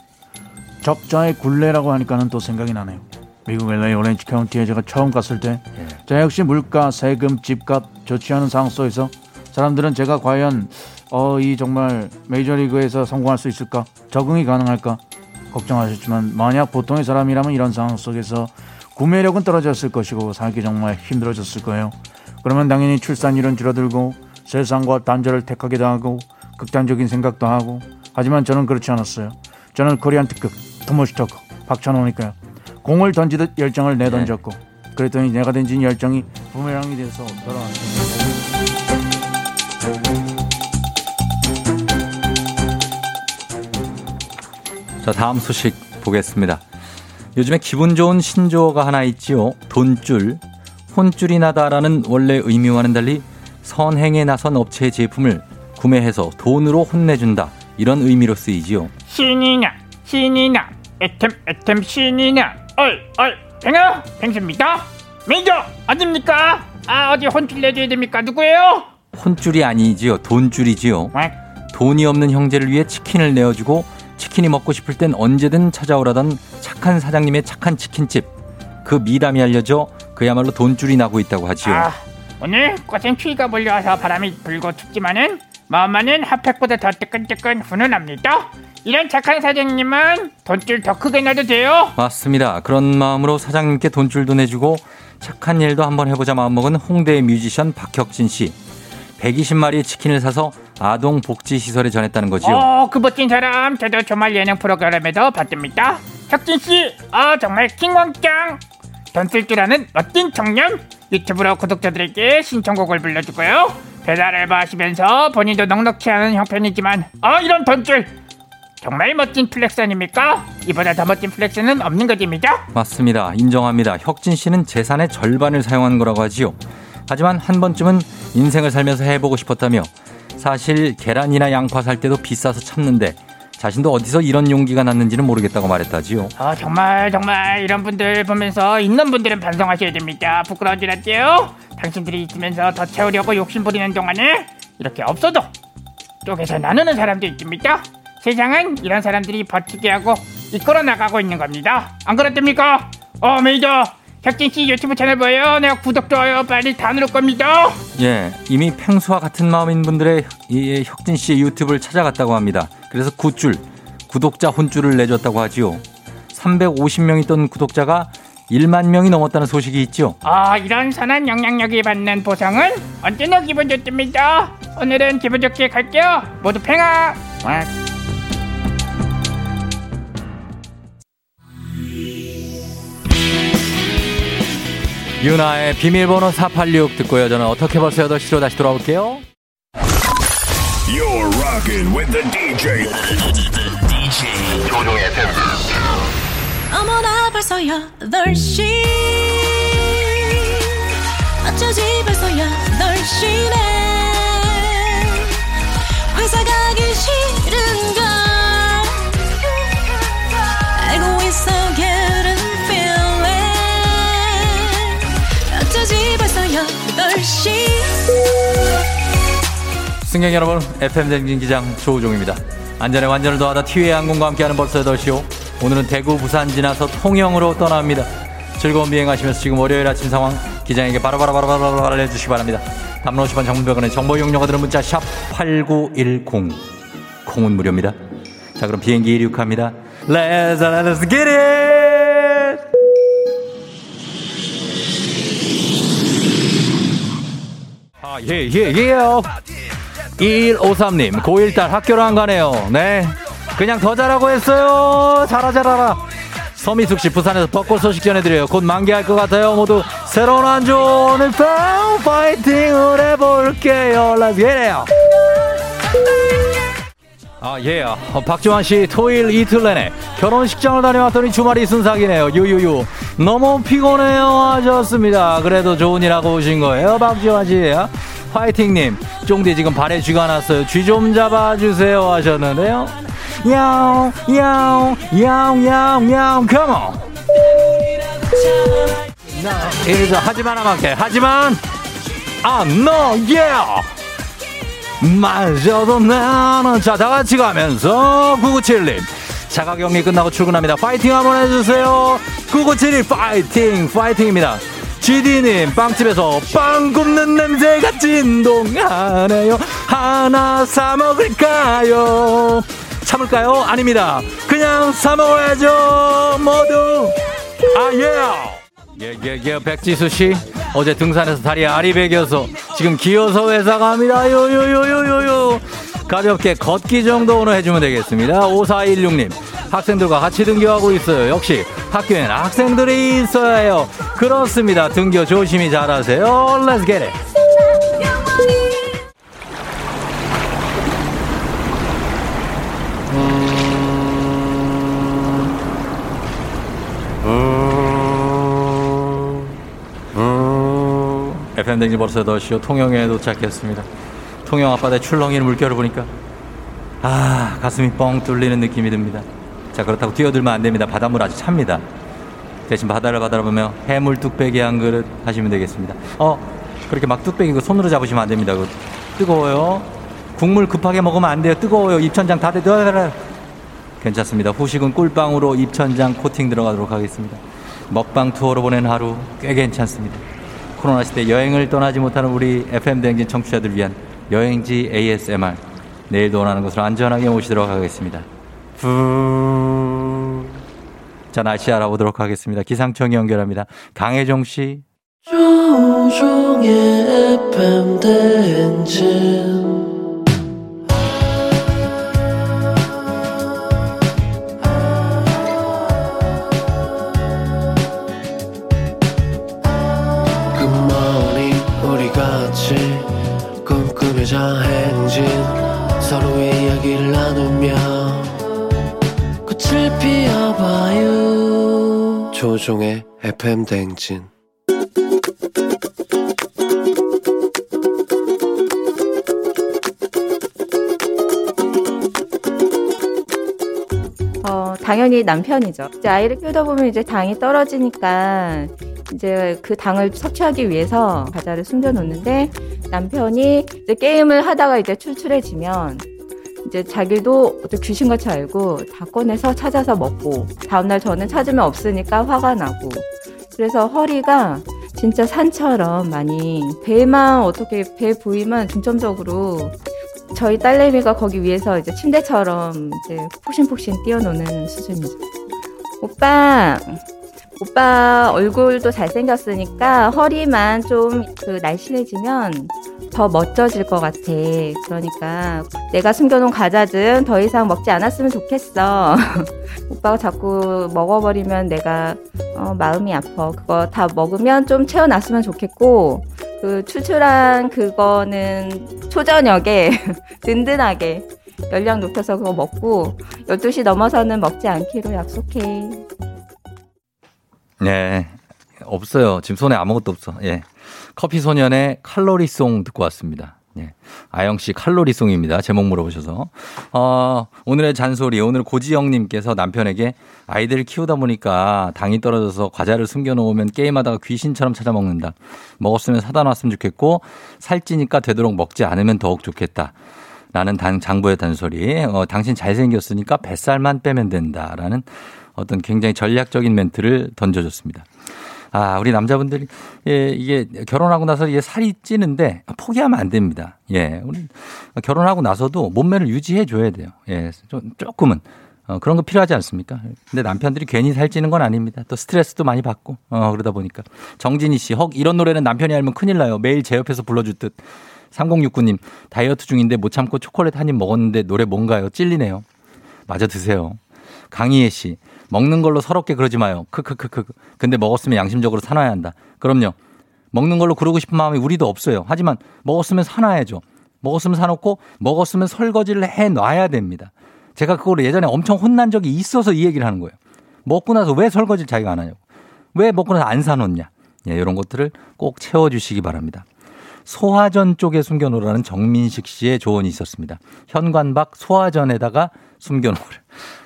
적자의 굴레라고 하니까는 또 생각이 나네요. 미국 LA 오렌지 카운티에 제가 처음 갔을 때, 예. 저 역시 물가, 세금, 집값 좋지 않은 상황 속에서 사람들은 제가 과연 어, 이 정말 메이저리그에서 성공할 수 있을까, 적응이 가능할까 걱정하셨지만 만약 보통의 사람이라면 이런 상황 속에서 구매력은 떨어졌을 것이고 살기 정말 힘들어졌을 거예요. 그러면 당연히 출산율은 줄어들고 세상과 단절을 택하기도 하고 극단적인 생각도 하고 하지만 저는 그렇지 않았어요. 저는 코리안 특급 토모시 토크 박찬호니까요. 공을 던지듯 열정을 내던졌고 그랬더니 내가 던진 열정이 부메랑이 돼서 돌아왔어요. 자, 다음 소식 보겠습니다. 요즘에 기분 좋은 신조어가 하나 있지요. 돈줄. 혼줄이 나다라는 원래 의미와는 달리 선행에 나선 업체의 제품을 구매해서 돈으로 혼내준다. 이런 의미로 쓰이지요. 신이 나 신이 나 애템 애템 신이나 얼, 얼, 뱅아, 뱅수입니다. 매니저, 어딥니까? 아, 어디 혼쭐 내줘야 됩니까? 누구예요? 혼줄이 아니지요. 돈줄이지요. 막, 돈이 없는 형제를 위해 치킨을 내어주고 치킨이 먹고 싶을 땐 언제든 찾아오라던 착한 사장님의 착한 치킨집. 그 미담이 알려져 그야말로 돈줄이 나고 있다고 하지요. 아, 오늘 꽃은 추위가 몰려와서 바람이 불고 춥지만은 마음만은 핫팩보다 더 뜨끈뜨끈 훈훈합니다. 이런 착한 사장님은 돈줄 더 크게 내도 돼요. 맞습니다. 그런 마음으로 사장님께 돈줄도 내주고 착한 일도 한번 해보자 마음먹은 홍대의 뮤지션 박혁진 씨. 120마리의 치킨을 사서 아동 복지 시설에 전했다는 거지요. 어, 그 멋진 사람 저도 주말 예능 프로그램에도 봤답니다. 혁진 씨, 아 정말 킹왕짱. 돈 쓸 줄 아는 멋진 청년. 유튜브로 구독자들에게 신청곡을 불러주고요. 배달 알바 하시면서 본인도 넉넉치 않은 형편이지만 아 이런 돈쭐 정말 멋진 flex 아닙니까? 이보다 더 멋진 flex는 없는 것입니다. 맞습니다. 인정합니다. 혁진 씨는 재산의 절반을 사용한 거라고 하지요. 하지만 한 번쯤은 인생을 살면서 해보고 싶었다며 사실 계란이나 양파 살 때도 비싸서 참는데 자신도 어디서 이런 용기가 났는지는 모르겠다고 말했다지요. 아 정말 정말 이런 분들 보면서 있는 분들은 반성하셔야 됩니다. 부끄러운 줄 알게요. 당신들이 있으면서 더 채우려고 욕심 부리는 동안에 이렇게 없어도 쪼개서 나누는 사람도 있습니다. 세상은 이런 사람들이 버티게 하고 이끌어 나가고 있는 겁니다. 안 그렇습니까? 어 메이저 혁진 씨 유튜브 채널 보여요. 내가 구독 좋아요 빨리 다 누를 겁니다. 예, 이미 팽수와 같은 마음인 분들의 이 혁진 씨의 유튜브를 찾아갔다고 합니다. 그래서 굿줄, 구독자 혼줄을 내줬다고 하지요. 350명 있던 구독자가 1만 명이 넘었다는 소식이 있죠. 아 이런 선한 영향력이 받는 보상은 언제나 기분 좋습니다. 오늘은 기분 좋게 갈게요. 모두 팽아. 유나의 비밀번호 486 듣고요. 저는 어떻게 벌써 8시로 다시 돌아올게요. You're rocking with the DJ. DJ 조종의 FM. 어머나 벌써 8시 어쩌지 벌써 8시네 회사 가기 싫은걸 알고 있어 승객 여러분, FM 댕진 기장 조우종입니다. 안전에 완전을 더하다 티웨이 항공과 함께하는 벌써 8시요. 오늘은 대구, 부산 지나서 통영으로 떠납니다. 즐거운 비행하시면서 지금 월요일 아침 상황 기장에게 바로바로바로바로 알려주시기 바랍니다. 담론 50원 장문병원의 정보 이용료가 드는 문자 샵 8910 콩은 무료입니다. 자 그럼 비행기 이륙합니다. Let's, let's get it! 예, 예, 예요. 2153님, 고1 딸 학교를 안 가네요. 네. 그냥 더 잘하고 했어요. 잘하, 잘하라. 서미숙 씨, 부산에서 벚꽃 소식 전해드려요. 곧 만개할 것 같아요. 모두 새로운 한주 오늘 밤 파이팅을 해볼게요. Let's get. 아, 예. 어, 박지환 씨, 토일 이틀 내내 결혼식장을 다녀왔더니 주말이 순삭이네요. 유유유. 너무 피곤해요. 하셨습니다. 그래도 좋은 일 하고 오신 거예요. 박지환 씨. 화이팅님, 쫑디 지금 발에 쥐가 났어요. 쥐 좀 잡아주세요. 하셨는데요. 야옹, 야옹, 야옹, 야옹, 야옹, 컴온. 이제 하지만 하만게 하지만 아, no, yeah. 마셔도 나는 자 다같이 가면서 9971님. 자가격리 끝나고 출근합니다. 파이팅 한번 해주세요. 9971 파이팅 파이팅입니다. GD님 빵집에서 빵 굽는 냄새가 진동하네요. 하나 사 먹을까요? 참을까요? 아닙니다. 그냥 사 먹어야죠 모두. 아예 예 예 예 백지수 씨. 어제 등산에서 다리에 알이 베겨서 지금 기어서 회사 갑니다. 요요요요요요. 가볍게 걷기 정도는 해주면 되겠습니다. 5416님. 학생들과 같이 등교하고 있어요. 역시 학교엔 학생들이 있어야 해요. 그렇습니다. 등교 조심히 잘하세요. Let's get it FM 댕지 벌써 8시요. 통영에 도착했습니다. 통영 앞바다에 출렁이는 물결을 보니까 아 가슴이 뻥 뚫리는 느낌이 듭니다. 자 그렇다고 뛰어들면 안 됩니다. 바닷물 아주 찹니다. 대신 바다를 바라보며 해물 뚝배기 한 그릇 하시면 되겠습니다. 어 그렇게 막 뚝배기 그 손으로 잡으시면 안 됩니다. 그 뜨거워요. 국물 급하게 먹으면 안 돼요. 뜨거워요. 입천장 다 돼. 괜찮습니다. 후식은 꿀빵으로 입천장 코팅 들어가도록 하겠습니다. 먹방 투어로 보낸 하루 꽤 괜찮습니다. 코로나 시대 여행을 떠나지 못하는 우리 FM 대행진 청취자들 위한 여행지 ASMR 내일도 원하는 곳으로 안전하게 모시도록 하겠습니다. 후. 자 날씨 알아보도록 하겠습니다. 기상청이 연결합니다. 강혜종 씨. 조종의 FM 대행진 조종의 FM 대행진 어, 당연히 남편이죠. 이제 아이를 키우다 보면 이제 당이 떨어지니까 이제 그 당을 섭취하기 위해서 과자를 숨겨놓는데 남편이 이제 게임을 하다가 이제 출출해지면 이제 자기도 어떤 귀신같이 알고 다 꺼내서 찾아서 먹고 다음날 저는 찾으면 없으니까 화가 나고 그래서 허리가 진짜 산처럼 많이 배만 어떻게 배 부위만 중점적으로 저희 딸내미가 거기 위에서 이제 침대처럼 이제 폭신폭신 뛰어노는 수준이죠. 오빠, 오빠 얼굴도 잘생겼으니까 허리만 좀 그 날씬해지면 더 멋져질 것 같아. 그러니까 내가 숨겨놓은 과자든 더 이상 먹지 않았으면 좋겠어. [laughs] 오빠가 자꾸 먹어버리면 내가 어, 마음이 아파. 그거 다 먹으면 좀 채워놨으면 좋겠고 그 출출한 그거는 초저녁에 [laughs] 든든하게 열량 높여서 그거 먹고 12시 넘어서는 먹지 않기로 약속해. 네. 없어요. 지금 손에 아무것도 없어. 예. 커피 소년의 칼로리송 듣고 왔습니다. 예. 아영 씨 칼로리송입니다. 제목 물어보셔서. 어, 오늘의 잔소리. 오늘 고지영 님께서 남편에게 아이들을 키우다 보니까 당이 떨어져서 과자를 숨겨 놓으면 게임하다가 귀신처럼 찾아 먹는다. 먹었으면 사다 놨으면 좋겠고 살찌니까 되도록 먹지 않으면 더욱 좋겠다. 라는 단, 장부의 단소리. 어, 당신 잘생겼으니까 뱃살만 빼면 된다. 라는 어떤 굉장히 전략적인 멘트를 던져줬습니다. 아, 우리 남자분들이, 예, 이게 결혼하고 나서 이게 살이 찌는데 포기하면 안 됩니다. 예, 우리 결혼하고 나서도 몸매를 유지해 줘야 돼요. 예, 좀, 조금은. 어, 그런 거 필요하지 않습니까? 근데 남편들이 괜히 살찌는 건 아닙니다. 또 스트레스도 많이 받고, 어, 그러다 보니까. 정진희 씨, 헉, 이런 노래는 남편이 알면 큰일 나요. 매일 제 옆에서 불러줄 듯. 3069님, 다이어트 중인데 못 참고 초콜릿 한 입 먹었는데 노래 뭔가요? 찔리네요. 마저 드세요. 강희애 씨, 먹는 걸로 서럽게 그러지 마요. 크크크크. 근데 먹었으면 양심적으로 사놔야 한다. 그럼요. 먹는 걸로 그러고 싶은 마음이 우리도 없어요. 하지만 먹었으면 사놔야죠. 먹었으면 사놓고 먹었으면 설거지를 해 놔야 됩니다. 제가 그거를 예전에 엄청 혼난 적이 있어서 이 얘기를 하는 거예요. 먹고 나서 왜 설거지를 자기가 안 하냐고. 왜 먹고 나서 안 사놓냐. 예, 이런 것들을 꼭 채워주시기 바랍니다. 소화전 쪽에 숨겨놓으라는 정민식 씨의 조언이 있었습니다. 현관밖 소화전에다가 숨겨놓으라.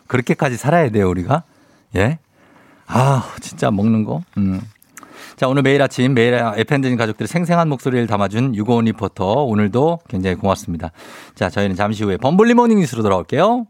그렇게까지 살아야 돼요, 우리가. 예? 아, 진짜 먹는 거. 음. 자, 오늘 매일 아침 매일 에펜드진 가족들의 생생한 목소리를 담아준 유고원 리포터 오늘도 굉장히 고맙습니다. 자, 저희는 잠시 후에 범블리 모닝 뉴스로 돌아올게요.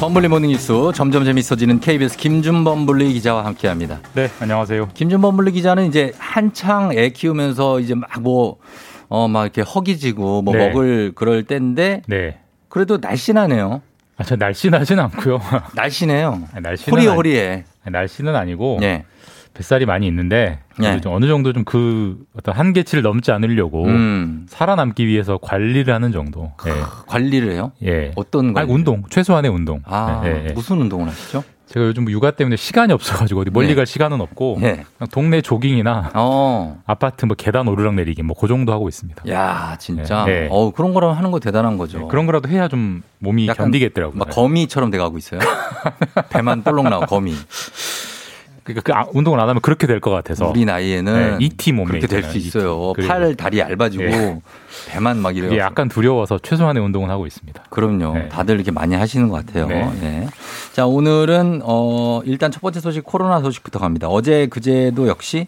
범블리 모닝 뉴스 점점 재밌어지는 KBS 김준범블리 기자와 함께합니다. 네, 안녕하세요. 김준범블리 기자는 이제 한창 애 키우면서 이제 막 뭐 어 막 이렇게 허기지고 뭐 네. 먹을 그럴 때인데 네. 그래도 날씬하네요. 아, 저 날씬하진 않고요. 날씬해요. 날씬은 호리 아니- 호리해. 아니, 날씬은 아니고 예. 뱃살이 많이 있는데 예. 좀 어느 정도 좀 그 어떤 한계치를 넘지 않으려고 음. 살아남기 위해서 관리를 하는 정도. 예. 관리를 해요? 예. 어떤 아니, 관리? 운동, 최소한의 운동. 아, 예, 예. 무슨 운동을 하시죠? 제가 요즘 육아 때문에 시간이 없어가지고 어디 멀리 예. 갈 시간은 없고 예. 그냥 동네 조깅이나 어. 아파트 뭐 계단 오르락 내리기 뭐 그 정도 하고 있습니다. 야, 진짜. 예, 예. 어, 그런 거라면 하는 거 대단한 거죠. 그런 거라도 해야 좀 몸이 견디겠더라고요. 막 거미처럼 돼가고 있어요. [laughs] 배만 볼록 나고 거미. 그러니까 그 아- 운동을 안 하면 그렇게 될 것 같아서 우리 나이에는 네, ET 몸매 그렇게 될수 ET. 있어요. 그리고- 팔, 다리 얇아지고 예. 배만 막 이래요. 약간 두려워서 최소한의 운동은 하고 있습니다. 그럼요. 네. 다들 이렇게 많이 하시는 것 같아요. 네. 네. 자, 오늘은 어 일단 첫 번째 소식 코로나 소식부터 갑니다. 어제 그제도 역시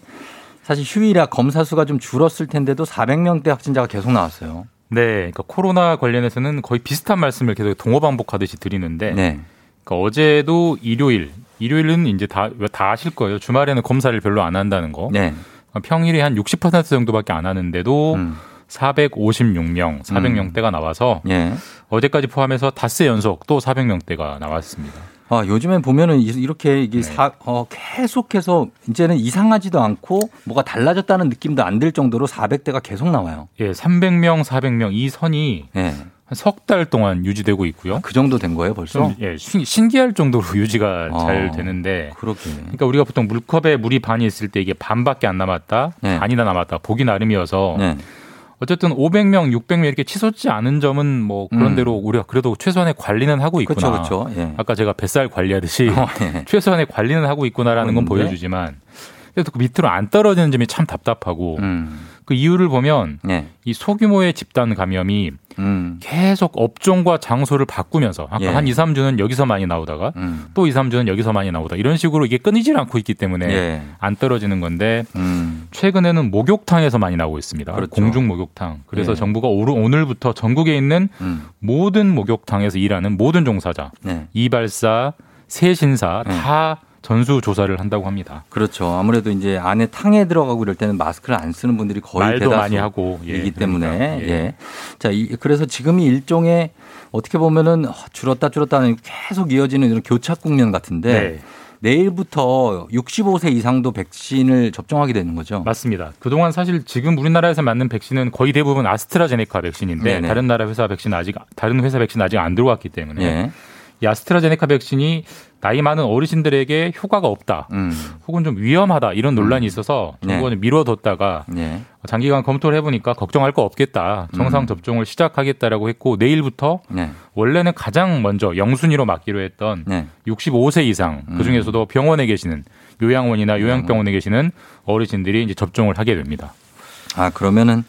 사실 휴일이라 검사 수가 좀 줄었을 텐데도 400명대 확진자가 계속 나왔어요. 네, 그러니까 코로나 관련해서는 거의 비슷한 말씀을 계속 동호반복하듯이 드리는데, 네. 그러니까 어제도 일요일, 일요일은 이제 다, 다 아실 거예요. 주말에는 검사를 별로 안 한다는 거. 네. 평일에 한 60% 정도밖에 안 하는데도 음. 456명, 400명대가 나와서 예. 어제까지 포함해서 닷새 연속 또 400명대가 나왔습니다. 아, 요즘엔 보면은 이- 이렇게 이게 사, 어, 계속해서 이제는 이상하지도 않고 뭐가 달라졌다는 느낌도 안 들 정도로 400대가 계속 나와요. 예, 300명, 400명 이 선이 예. 한 석 달 동안 유지되고 있고요. 그 정도 된 거예요, 벌써? 좀, 예, 신- 신기할 정도로 [laughs] 유지가 어, 잘 되는데. 그렇게. 그러니까 우리가 보통 물컵에 물이 반이 있을 때 이게 반밖에 안 남았다, 네. 반이나 남았다, 보기 나름이어서 네. 어쨌든 500명, 600명 이렇게 치솟지 않은 점은 뭐 그런 음. 대로 우리가 그래도 최소한의 관리는 하고 있구나. 그렇죠, 그렇죠. 예. 아까 제가 뱃살 관리하듯이 어, [laughs] 예. 최소한의 관리는 하고 있구나라는 건 그런데? 보여주지만 그래도 그 밑으로 안 떨어지는 점이 참 답답하고 음. 그 이유를 보면 예. 이 소규모의 집단 감염이 음. 계속 업종과 장소를 바꾸면서 아까 예. 한 2, 3주는 여기서 많이 나오다가 음. 또 2, 3주는 여기서 많이 나오다 이런 식으로 이게 끊이질 않고 있기 때문에 예. 안 떨어지는 건데 음. 최근에는 목욕탕에서 많이 나오고 있습니다. 그렇죠. 공중 목욕탕. 그래서 예. 정부가 오늘부터 전국에 있는 음. 모든 목욕탕에서 일하는 모든 종사자, 네. 이발사, 세신사 네. 다 전수 조사를 한다고 합니다. 그렇죠. 아무래도 이제 안에 탕에 들어가고 이럴 때는 마스크를 안 쓰는 분들이 거의 말도 많이 하고, 예, 이기 때문에 그러니까, 예. 예. 자, 이, 그래서 지금이 일종의 어떻게 보면은 줄었다 줄었다 하는 계속 이어지는 이런 교착 국면 같은데 네. 내일부터 65세 이상도 백신을 접종하게 되는 거죠. 맞습니다. 그동안 사실 지금 우리나라에서 맞는 백신은 거의 대부분 아스트라제네카 백신인데 네네. 다른 나라 회사 백신 아직 다른 회사 백신 아직 안 들어왔기 때문에 예. 이 아스트라제네카 백신이 나이 많은 어르신들에게 효과가 없다. 음. 혹은 좀 위험하다 이런 논란이 있어서 네. 정부가 좀 미뤄뒀다가 예. 장기간 검토를 해보니까 걱정할 거 없겠다. 정상 음. 접종을 시작하겠다라고 했고 내일부터 네. 원래는 가장 먼저 영순위로 맞기로 했던 네. 65세 이상 음. 그 중에서도 병원에 계시는 요양원이나 요양병원에 계시는 어르신들이 이제 접종을 하게 됩니다. 아, 그러면은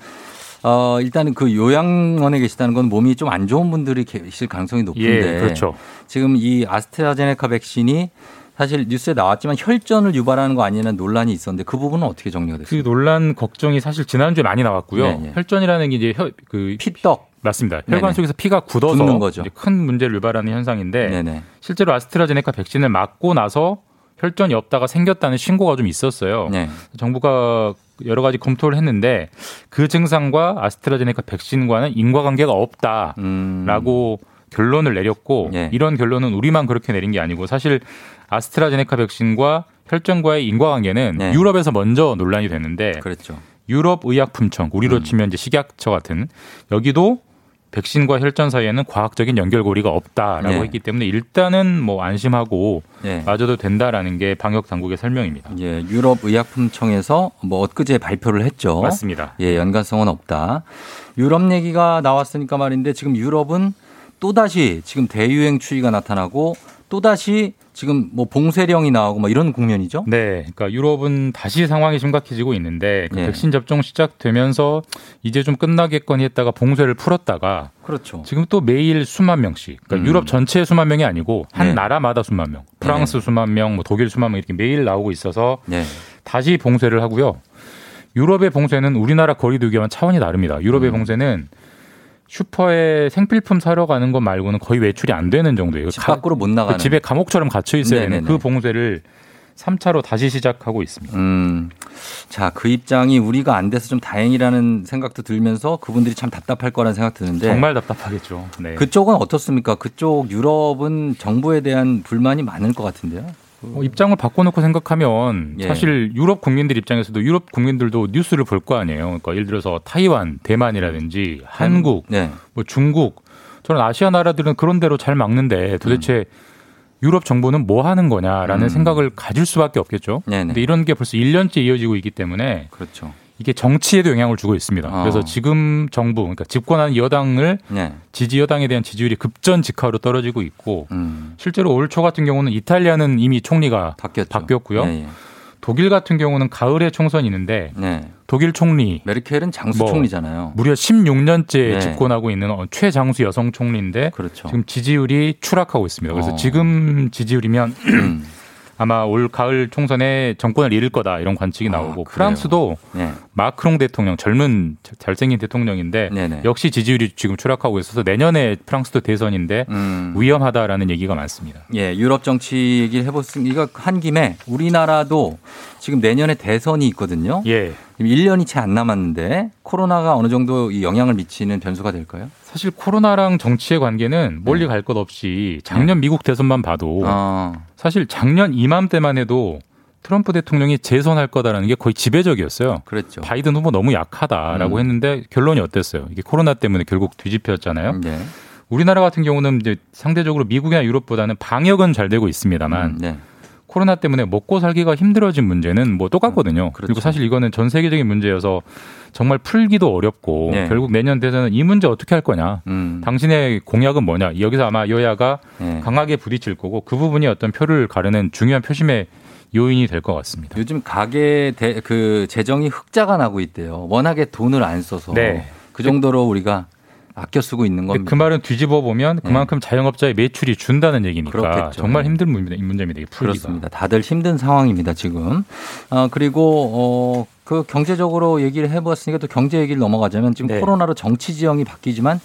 어, 일단은 그 요양원에 계시다는 건 몸이 좀 안 좋은 분들이 계실 가능성이 높은데 예, 그렇죠. 지금 이 아스트라제네카 백신이 사실 뉴스에 나왔지만 혈전을 유발하는 거 아니냐는 논란이 있었는데 그 부분은 어떻게 정리가 그 됐어요? 논란 걱정이 사실 지난주에 많이 나왔고요. 네, 네. 혈전이라는 게 이제 혈, 그 피떡 맞습니다. 네네. 혈관 속에서 피가 굳어서 거죠. 큰 문제를 유발하는 현상인데 네네. 실제로 아스트라제네카 백신을 맞고 나서 혈전이 없다가 생겼다는 신고가 좀 있었어요. 네. 정부가 여러 가지 검토를 했는데 그 증상과 아스트라제네카 백신과는 인과관계가 없다라고 음. 결론을 내렸고 예. 이런 결론은 우리만 그렇게 내린 게 아니고 사실 아스트라제네카 백신과 혈전과의 인과관계는 네. 유럽에서 먼저 논란이 됐는데 그렇죠. 유럽 의약품청 우리로 치면 이제 식약처 같은 여기도 백신과 혈전 사이에는 과학적인 연결고리가 없다라고 네. 했기 때문에 일단은 뭐 안심하고 네. 맞아도 된다라는 게 방역 당국의 설명입니다. 예, 유럽 의약품청에서 뭐 엊그제 발표를 했죠. 맞습니다. 예, 연관성은 없다. 유럽 얘기가 나왔으니까 말인데 지금 유럽은 또다시 지금 대유행 추이가 나타나고 또다시 지금 뭐 봉쇄령이 나오고 뭐 이런 국면이죠. 네, 그러니까 유럽은 다시 상황이 심각해지고 있는데 그 예. 백신 접종 시작되면서 이제 좀 끝나겠거니 했다가 봉쇄를 풀었다가 그렇죠. 지금 또 매일 수만 명씩, 그러니까 음. 유럽 전체 수만 명이 아니고 한 네. 나라마다 수만 명, 프랑스 수만 명, 뭐 독일 수만 명 이렇게 매일 나오고 있어서 네. 다시 봉쇄를 하고요. 유럽의 봉쇄는 우리나라 거리두기와는 차원이 다릅니다. 유럽의 음. 봉쇄는 슈퍼에 생필품 사러 가는 것 말고는 거의 외출이 안 되는 정도예요. 집 밖으로 못 나가는. 그 집에 감옥처럼 갇혀 있어야 되는. 그 봉쇄를 3차로 다시 시작하고 있습니다. 음. 자, 그 입장이 우리가 안 돼서 좀 다행이라는 생각도 들면서 그분들이 참 답답할 거라는 생각 드는데 정말 답답하겠죠. 네. 그쪽은 어떻습니까? 그쪽 유럽은 정부에 대한 불만이 많을 것 같은데요. 어, 입장을 바꿔놓고 생각하면 예. 사실 유럽 국민들 입장에서도 유럽 국민들도 뉴스를 볼 거 아니에요. 그러니까 예를 들어서 타이완, 대만이라든지 한국, 네. 뭐 중국 저는 아시아 나라들은 그런 대로 잘 막는데 도대체 유럽 정부는 뭐 하는 거냐라는 음. 생각을 가질 수밖에 없겠죠. 네네. 근데 이런 게 벌써 1년째 이어지고 있기 때문에 그렇죠. 이게 정치에도 영향을 주고 있습니다. 어. 그래서 지금 정부, 그러니까 집권하는 여당을 네. 지지 여당에 대한 지지율이 급전 직하로 떨어지고 있고 음. 실제로 올 초 같은 경우는 이탈리아는 이미 총리가 바뀌었죠. 바뀌었고요. 예, 예. 독일 같은 경우는 가을에 총선이 있는데 네. 독일 총리 메르켈은 장수 뭐 총리잖아요. 무려 16년째 네. 집권하고 있는 어, 최장수 여성 총리인데 그렇죠. 지금 지지율이 추락하고 있습니다. 그래서 어. 지금 지지율이면 음. 아마 올 가을 총선에 정권을 잃을 거다 이런 관측이 나오고 아? 프랑스도 네. 마크롱 대통령 젊은 자- 잘생긴 대통령인데 네네. 역시 지지율이 지금 추락하고 있어서 내년에 프랑스도 대선인데 음. 위험하다라는 얘기가 많습니다. 예, 유럽 정치 얘기를 해봤으니까 한 김에 우리나라도 지금 내년에 대선이 있거든요. 예. 지금 1년이 채 안 남았는데 코로나가 어느 정도 이 영향을 미치는 변수가 될까요? 사실 코로나랑 정치의 관계는 멀리 갈것 없이 작년 미국 대선만 봐도 아. 사실 작년 이맘때만 해도 트럼프 대통령이 재선할 거다라는 게 거의 지배적이었어요. 그랬죠. 바이든 후보 너무 약하다라고 음. 했는데 결론이 어땠어요? 이게 코로나 때문에 결국 뒤집혔잖아요. 네. 우리나라 같은 경우는 이제 상대적으로 미국이나 유럽보다는 방역은 잘 되고 있습니다만 네. 코로나 때문에 먹고 살기가 힘들어진 문제는 뭐 똑같거든요. 그렇죠. 그리고 사실 이거는 전 세계적인 문제여서 정말 풀기도 어렵고 네. 결국 내년 대선은 이 문제 어떻게 할 거냐. 음. 당신의 공약은 뭐냐. 여기서 아마 여야가 네. 강하게 부딪힐 거고 그 부분이 어떤 표를 가르는 중요한 표심의 요인이 될 것 같습니다. 요즘 가계 대, 그 재정이 흑자가 나고 있대요. 워낙에 돈을 안 써서 네. 그 정도로 우리가 아껴 쓰고 있는 겁니다. 그 말은 뒤집어 보면 그만큼 자영업자의 매출이 준다는 얘기니까 그렇겠죠. 정말 힘든 문- 문제입니다. 풀기가. 그렇습니다. 다들 힘든 상황입니다, 지금. 어, 그리고, 어, 그 경제적으로 얘기를 해봤으니까 또 경제 얘기를 넘어가자면 지금 네. 코로나로 정치 지형이 바뀌지만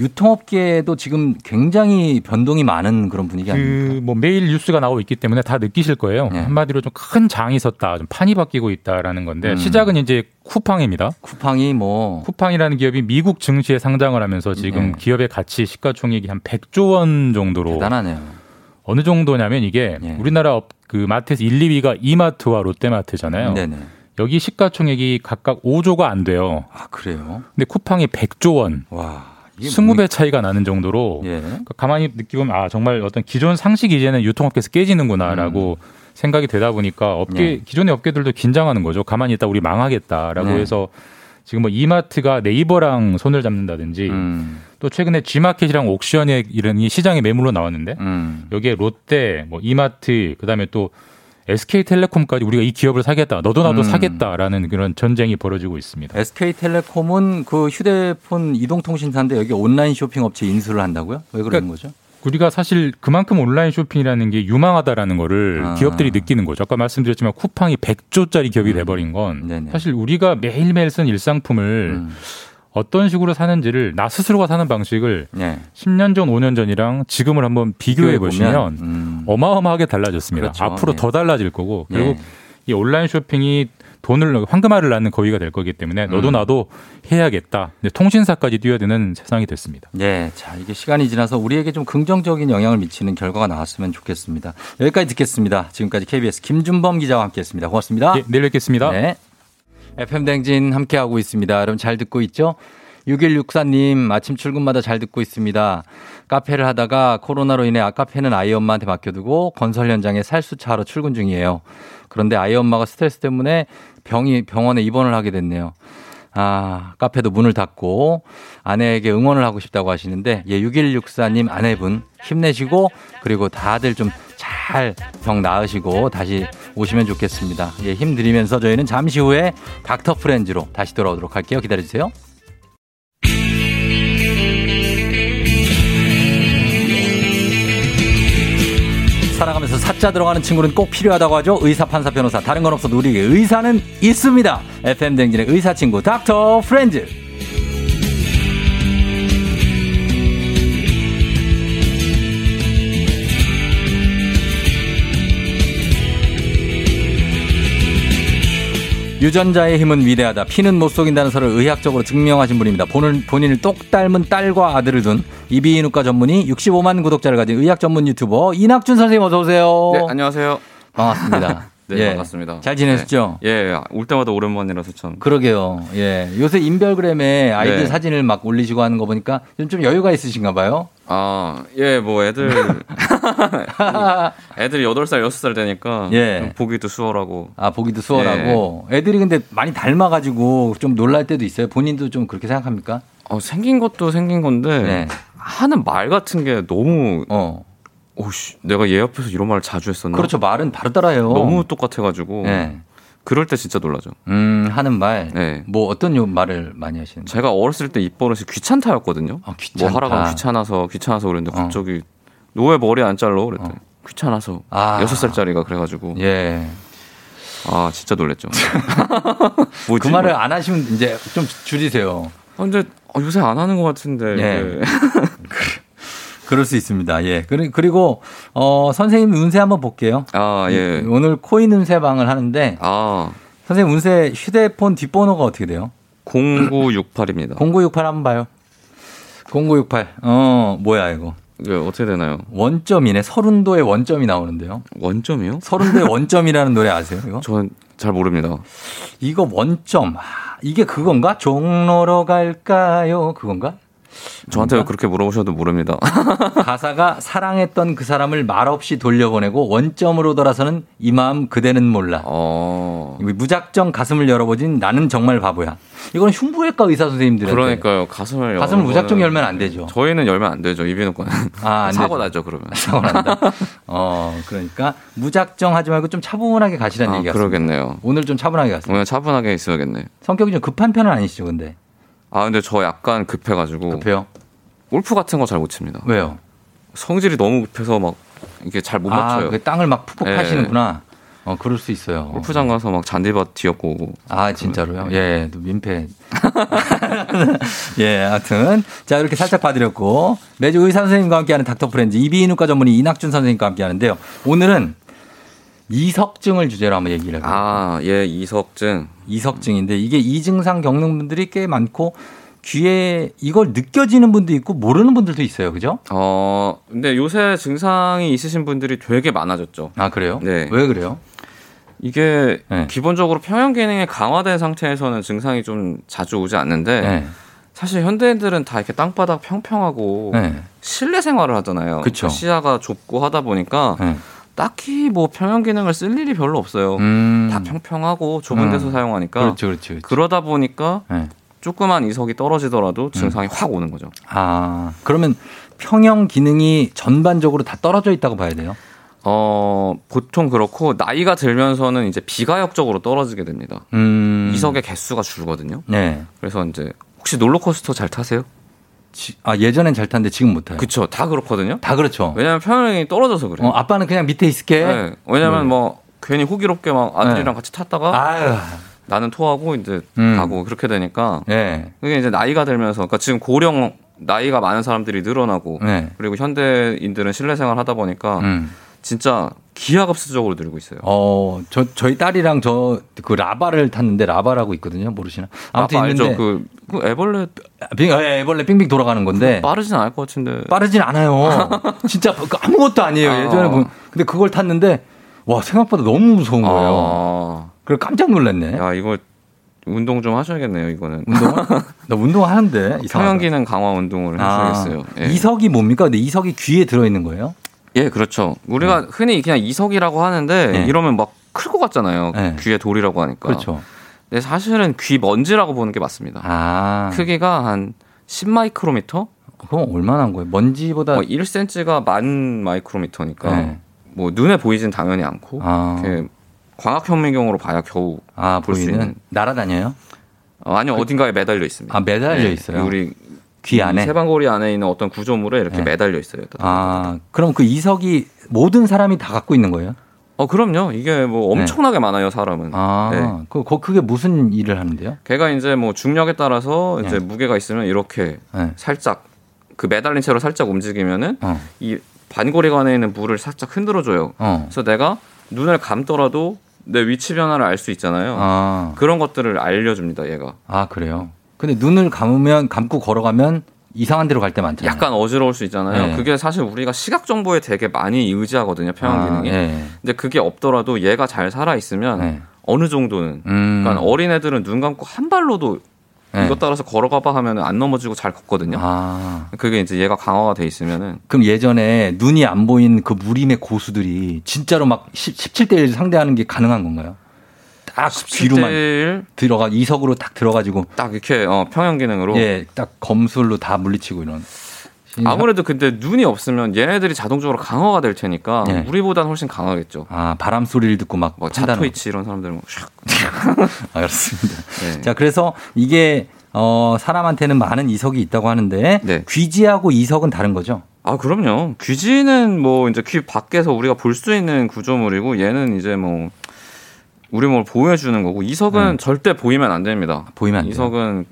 유통업계도 지금 굉장히 변동이 많은 그런 분위기 아닙니까? 그뭐 매일 뉴스가 나오고 있기 때문에 다 느끼실 거예요. 네. 한마디로 좀 큰 장이 섰다, 좀 판이 바뀌고 있다라는 건데 음. 시작은 이제 쿠팡입니다. 쿠팡이 뭐 쿠팡이라는 기업이 미국 증시에 상장을 하면서 지금 네. 기업의 가치 시가총액이 한 100조 원 정도로 대단하네요. 어느 정도냐면 이게 예. 우리나라 업- 그 마트에서 1, 2위가 이마트와 롯데마트잖아요. 네네. 여기 시가총액이 각각 5조가 안 돼요. 아, 그래요? 근데 쿠팡이 100조 원. 와. 이게 20배 차이가 나는 정도로 예. 그러니까 가만히 느끼면 아 정말 어떤 기존 상식이 이제는 유통업계에서 깨지는구나라고 생각이 되다 보니까 업계 음. 네. 기존의 업계들도 긴장하는 거죠. 가만히 있다 우리 망하겠다라고 네. 해서 지금 뭐 이마트가 네이버랑 손을 잡는다든지 음. 또 최근에 G마켓이랑 옥션에 이런 이 시장에 매물로 나왔는데 음. 여기에 롯데, 뭐 이마트, 그다음에 또 SK텔레콤까지 우리가 이 기업을 사겠다. 너도 나도 음. 사겠다라는 그런 전쟁이 벌어지고 있습니다. SK텔레콤은 그 휴대폰 이동통신사인데 여기 온라인 쇼핑 업체 인수를 한다고요? 왜 그러는 그러니까 거죠? 우리가 사실 그만큼 온라인 쇼핑이라는 게 유망하다라는 거를 아. 기업들이 느끼는 거죠. 아까 말씀드렸지만 쿠팡이 100조짜리 기업이 돼버린 건 음. 네네. 사실 우리가 매일매일 쓴 일상품을 음. 어떤 식으로 사는지를 나 스스로가 사는 방식을 네. 10년 전, 5년 전이랑 지금을 한번 비교해 보시면 음. 어마어마하게 달라졌습니다. 그렇죠. 앞으로 예. 더 달라질 거고 결국 예. 이 온라인 쇼핑이 돈을 황금알을 낳는 거위가 될 거기 때문에 너도 음. 나도 해야겠다. 통신사까지 뛰어드는 세상이 됐습니다. 네, 자 이게 시간이 지나서 우리에게 좀 긍정적인 영향을 미치는 결과가 나왔으면 좋겠습니다. 여기까지 듣겠습니다. 지금까지 KBS 김준범 기자와 함께했습니다. 고맙습니다. 예, 내일 뵙겠습니다. 네. FM 댕진 함께하고 있습니다. 여러분 잘 듣고 있죠? 6164님 아침 출근마다 잘 듣고 있습니다. 카페를 하다가 코로나로 인해 아카페는 아이 엄마한테 맡겨두고 건설 현장에 살수차하러 출근 중이에요. 그런데 아이 엄마가 스트레스 때문에 병이 병원에 입원을 하게 됐네요. 아, 카페도 문을 닫고 아내에게 응원을 하고 싶다고 하시는데 예, 6164님 아내분 힘내시고 그리고 다들 좀 잘 병 나으시고 다시 오시면 좋겠습니다. 예, 힘드리면서 저희는 잠시 후에 닥터 프렌즈로 다시 돌아오도록 할게요. 기다려 주세요. 살아가면서 사자 들어가는 친구는 꼭 필요하다고 하죠. 의사, 판사, 변호사. 다른 건 없어도 우리에게 의사는 있습니다. FM 댕진의 의사 친구 닥터 프렌즈. 유전자의 힘은 위대하다. 피는 못 속인다는 설을 의학적으로 증명하신 분입니다. 본을, 본인을 똑 닮은 딸과 아들을 둔 이비인후과 전문의 65만 구독자를 가진 의학 전문 유튜버 이낙준 선생님 어서 오세요. 네, 안녕하세요. 반갑습니다. 네, 예. 반갑습니다. 잘 지내셨죠? 네. 예, 올 때마다 오랜만이라서 참. 그러게요. 예. 요새 인별그램에 아이들 네. 사진을 막 올리시고 하는 거 보니까 좀, 좀 여유가 있으신가 봐요. 아, 예, 뭐 애들 [laughs] 애들이 8살, 6살 되니까 예. 좀 보기도 수월하고. 아, 보기도 수월하고 애들이 근데 많이 닮아 가지고 좀 놀랄 때도 있어요. 본인도 좀 그렇게 생각합니까? 어, 생긴 것도 생긴 건데 네. 하는 말 같은 게 너무 어. 오씨, 내가 얘 옆에서 이런 말을 자주 했었나? 그렇죠. 말은 바로 따라해요. 너무 똑같아가지고. 네. 그럴 때 진짜 놀라죠. 음, 하는 말. 네. 뭐 어떤 요 말을 많이 하시는? 제가 어렸을 때 입버릇이 귀찮다였거든요. 아, 귀찮다. 뭐 하라고 귀찮아서 귀찮아서 그랬는데 갑자기 너왜 머리 안 잘라? 그랬더니 귀찮아서 아. 여섯 살짜리가 그래가지고 예. 아 진짜 놀랬죠. [laughs] 뭐지? 그 말을 안 하시면 이제 좀 줄이세요. 아, 근데 어, 요새 안 하는 것 같은데. 예. [laughs] [laughs] 네. 그럴 수 있습니다. 예. 그리- 그리고 어 선생님 운세 한번 볼게요. 아 예. 오늘 코인 운세 방을 하는데 아 선생님 운세 휴대폰 뒷번호가 어떻게 돼요? 0968입니다. 0968 한번 봐요. 0968. 어, 뭐야 이거? 이게 어떻게 되나요? 원점이네. 서른도의 원점이 나오는데요. 원점이요? 서른도의 [laughs] 원점이라는 노래 아세요? 이거? 저는 잘 모릅니다. 이거 원점. 아, 이게 그건가? 종로로 갈까요? 그건가? 저한테 그렇게 물어보셔도 모릅니다. [laughs] 가사가 사랑했던 그 사람을 말없이 돌려보내고 원점으로 돌아서는 이 마음 그대는 몰라. 어. 무작정 가슴을 열어보진 나는 정말 바보야. 이건 흉부외과 의사 선생님들한테 그러니까요. 가슴을 가슴을 무작정 열면 안 되죠. 저희는 열면 안 되죠. 이비인후 거는. 아, 안 [laughs] 사고 되죠. 나죠, 그러면. [laughs] 사고 난다. 어, 그러니까 무작정 하지 말고 좀 차분하게 가시라는 아, 얘기가 그러겠네요. 오늘 좀 차분하게 가세요. 오늘 차분하게 있어야겠네. 성격이 좀 급한 편은 아니시죠, 근데? 아, 근데 저 약간 급해가지고. 급해요? 골프 같은 거 잘 못 칩니다. 왜요? 성질이 너무 급해서 막 이게 잘못 아, 맞춰요. 그 땅을 막 푹푹 예. 파시는구나. 어, 그럴 수 있어요. 골프장 가서 막 잔디밭 뒤엎고 오고. 아, 진짜로요? 예, 또 민폐. [laughs] 예, 하여튼. 자, 이렇게 살짝 봐드렸고. 매주 의사 선생님과 함께하는 닥터 프렌즈 이비인후과 전문의 이낙준 선생님과 함께 하는데요. 오늘은 이석증을 주제로 한번 얘기를 해볼게요. 아, 예, 이석증. 이석증인데 이게 이 증상 겪는 분들이 꽤 많고 귀에 이걸 느껴지는 분도 있고 모르는 분들도 있어요. 그죠? 어, 근데 요새 증상이 있으신 분들이 되게 많아졌죠. 아, 그래요? 네. 왜 그래요? 이게 네. 기본적으로 평형 기능이 강화된 상태에서는 증상이 좀 자주 오지 않는데 네. 사실 현대인들은 다 이렇게 땅바닥 평평하고 네. 실내 생활을 하잖아요. 그쵸. 그 시야가 좁고 하다 보니까 네. 딱히 뭐 평형 기능을 쓸 일이 별로 없어요. 음. 다 평평하고 좁은 음. 데서 사용하니까 그렇죠, 그렇죠. 그렇죠. 그러다 보니까 네. 조그만 이석이 떨어지더라도 증상이 음. 확 오는 거죠. 아, 그러면 평형 기능이 전반적으로 다 떨어져 있다고 봐야 돼요? 어, 보통 그렇고 나이가 들면서는 이제 비가역적으로 떨어지게 됩니다. 음. 이석의 개수가 줄거든요. 네. 그래서 이제 혹시 롤러코스터 잘 타세요? 지- 아, 예전엔 잘 탔는데 지금 못 타요. 그쵸. 다 그렇거든요. 다 그렇죠. 왜냐면 평형이 떨어져서 그래요. 어, 아빠는 그냥 밑에 있을게. 네. 왜냐면 네. 뭐 괜히 호기롭게 막 아들이랑 같이 탔다가 아유. 나는 토하고 이제 음. 가고 그렇게 되니까 네. 그게 이제 나이가 들면서 그러니까 지금 고령 나이가 많은 사람들이 늘어나고 네. 그리고 현대인들은 실내 생활 하다 보니까 음. 진짜 기하급수적으로 늘고 있어요. 어, 저, 저희 딸이랑 저, 그 라바를 탔는데 라바라고 있거든요. 모르시나? 아무튼 있는데. 알죠? 그, 그 애벌레 빙, 예, 애벌레 빙빙 돌아가는 건데. 빠르진 않을 것 같은데. 빠르진 않아요. [laughs] 진짜 그 아무것도 아니에요. 아. 예전에 보 근데 그걸 탔는데 와 생각보다 너무 무서운 거예요. 아. 그래 깜짝 놀랐네. 야 이거 운동 좀 하셔야겠네요. 이거는. 운동? 나 운동 하는데 평형 이상하다. 기능 강화 운동을 아, 하셔야겠어요. 예. 이석이 뭡니까? 근데 이석이 귀에 들어 있는 거예요? 예, 그렇죠. 우리가 흔히 그냥 이석이라고 하는데 네. 이러면 막 클 것 같잖아요. 네. 귀에 돌이라고 하니까. 그렇죠. 근데 사실은 귀 먼지라고 보는 게 맞습니다. 아, 크기가 한 10마이크로미터? 그럼 얼마나 한 거예요? 먼지보다 뭐 1cm가 만 마이크로미터니까 네. 뭐 눈에 보이진 당연히 않고 아, 광학현미경으로 봐야 겨우 아 볼수 보이는 있는. 날아다녀요? 어, 아니 어딘가에 매달려 있습니다. 아 매달려 네, 있어요. 우리 귀 안에. 세방고리 안에 있는 어떤 구조물에 이렇게 네. 매달려 있어요. 아, 그럼 그 이석이 모든 사람이 다 갖고 있는 거예요? 어 그럼요. 이게 뭐 엄청나게 많아요 사람은. 네. 아, 네. 그, 그 그게 무슨 일을 하는데요? 걔가 이제 뭐 중력에 따라서 이제 네. 무게가 있으면 이렇게 네. 살짝 그 매달린 채로 살짝 움직이면은 어, 이 반고리 관에 있는 물을 살짝 흔들어줘요. 어. 그래서 내가 눈을 감더라도 내 위치 변화를 알 수 있잖아요. 아, 그런 것들을 알려줍니다. 얘가 아 그래요. 근데 눈을 감으면 감고 걸어가면 이상한 데로 갈 때 많잖아요. 약간 어지러울 수 있잖아요. 네. 그게 사실 우리가 시각 정보에 되게 많이 의지하거든요. 평형 아, 기능이. 예. 근데 그게 없더라도 얘가 잘 살아 있으면 네. 어느 정도는. 음. 그러니까 어린 애들은 눈 감고 한 발로도 네. 이것 따라서 걸어가봐 하면 안 넘어지고 잘 걷거든요. 아, 그게 이제 얘가 강화가 돼 있으면은 그럼 예전에 눈이 안 보인 그 무림의 고수들이 진짜로 막 17대 1 상대하는 게 가능한 건가요? 딱 뒤로만 17대1 들어가 이석으로 딱 들어가지고 딱 이렇게 어, 평형 기능으로 예, 딱 검술로 다 물리치고 이런. 아무래도 근데 눈이 없으면 얘네들이 자동적으로 강화가 될 테니까 네. 우리보다는 훨씬 강하겠죠. 아 바람 소리를 듣고 막뭐 차토이치 이런 사람들 뭐 샥. [laughs] 알았습니다. 네. 자, 그래서 이게 어 사람한테는 많은 이석이 있다고 하는데 네. 귀지하고 이석은 다른 거죠? 아 그럼요. 귀지는 뭐 이제 귀 밖에서 우리가 볼 수 있는 구조물이고 얘는 이제 뭐 우리 뭘 보여주는 거고 이석은 네. 절대 보이면 안 됩니다. 보이면 안. 이석은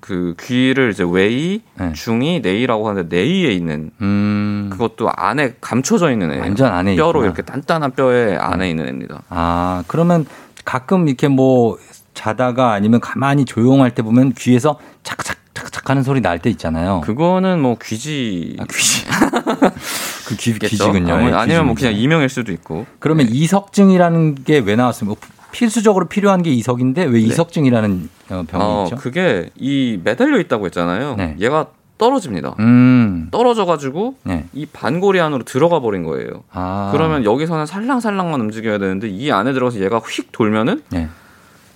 그 귀를 이제 외이, 네. 중이, 내이라고 하는데 내이에 있는 음. 그것도 안에 감춰져 있는 애예요. 완전 안에 뼈로 있구나. 이렇게 단단한 뼈에 안에 있는 애입니다. 아, 그러면 가끔 이렇게 뭐 자다가 아니면 가만히 조용할 때 보면 귀에서 착착 착착 하는 소리 날 때 있잖아요. 그거는 뭐 귀지. 귀지. [laughs] 그 귀, 겠죠? 귀지군요. 아니, 예, 뭐 귀지군요. 그냥 이명일 수도 있고. 그러면 이석증이라는 게 왜 나왔습니까? 필수적으로 필요한 게 이석인데 왜 이석증이라는 어, 병이 어, 있죠? 그게 이 매달려 있다고 했잖아요. 얘가 떨어집니다. 음. 떨어져가지고 네. 이 반고리 안으로 들어가 버린 거예요. 아. 그러면 여기서는 살랑살랑만 움직여야 되는데 이 안에 들어가서 얘가 휙 돌면은 네.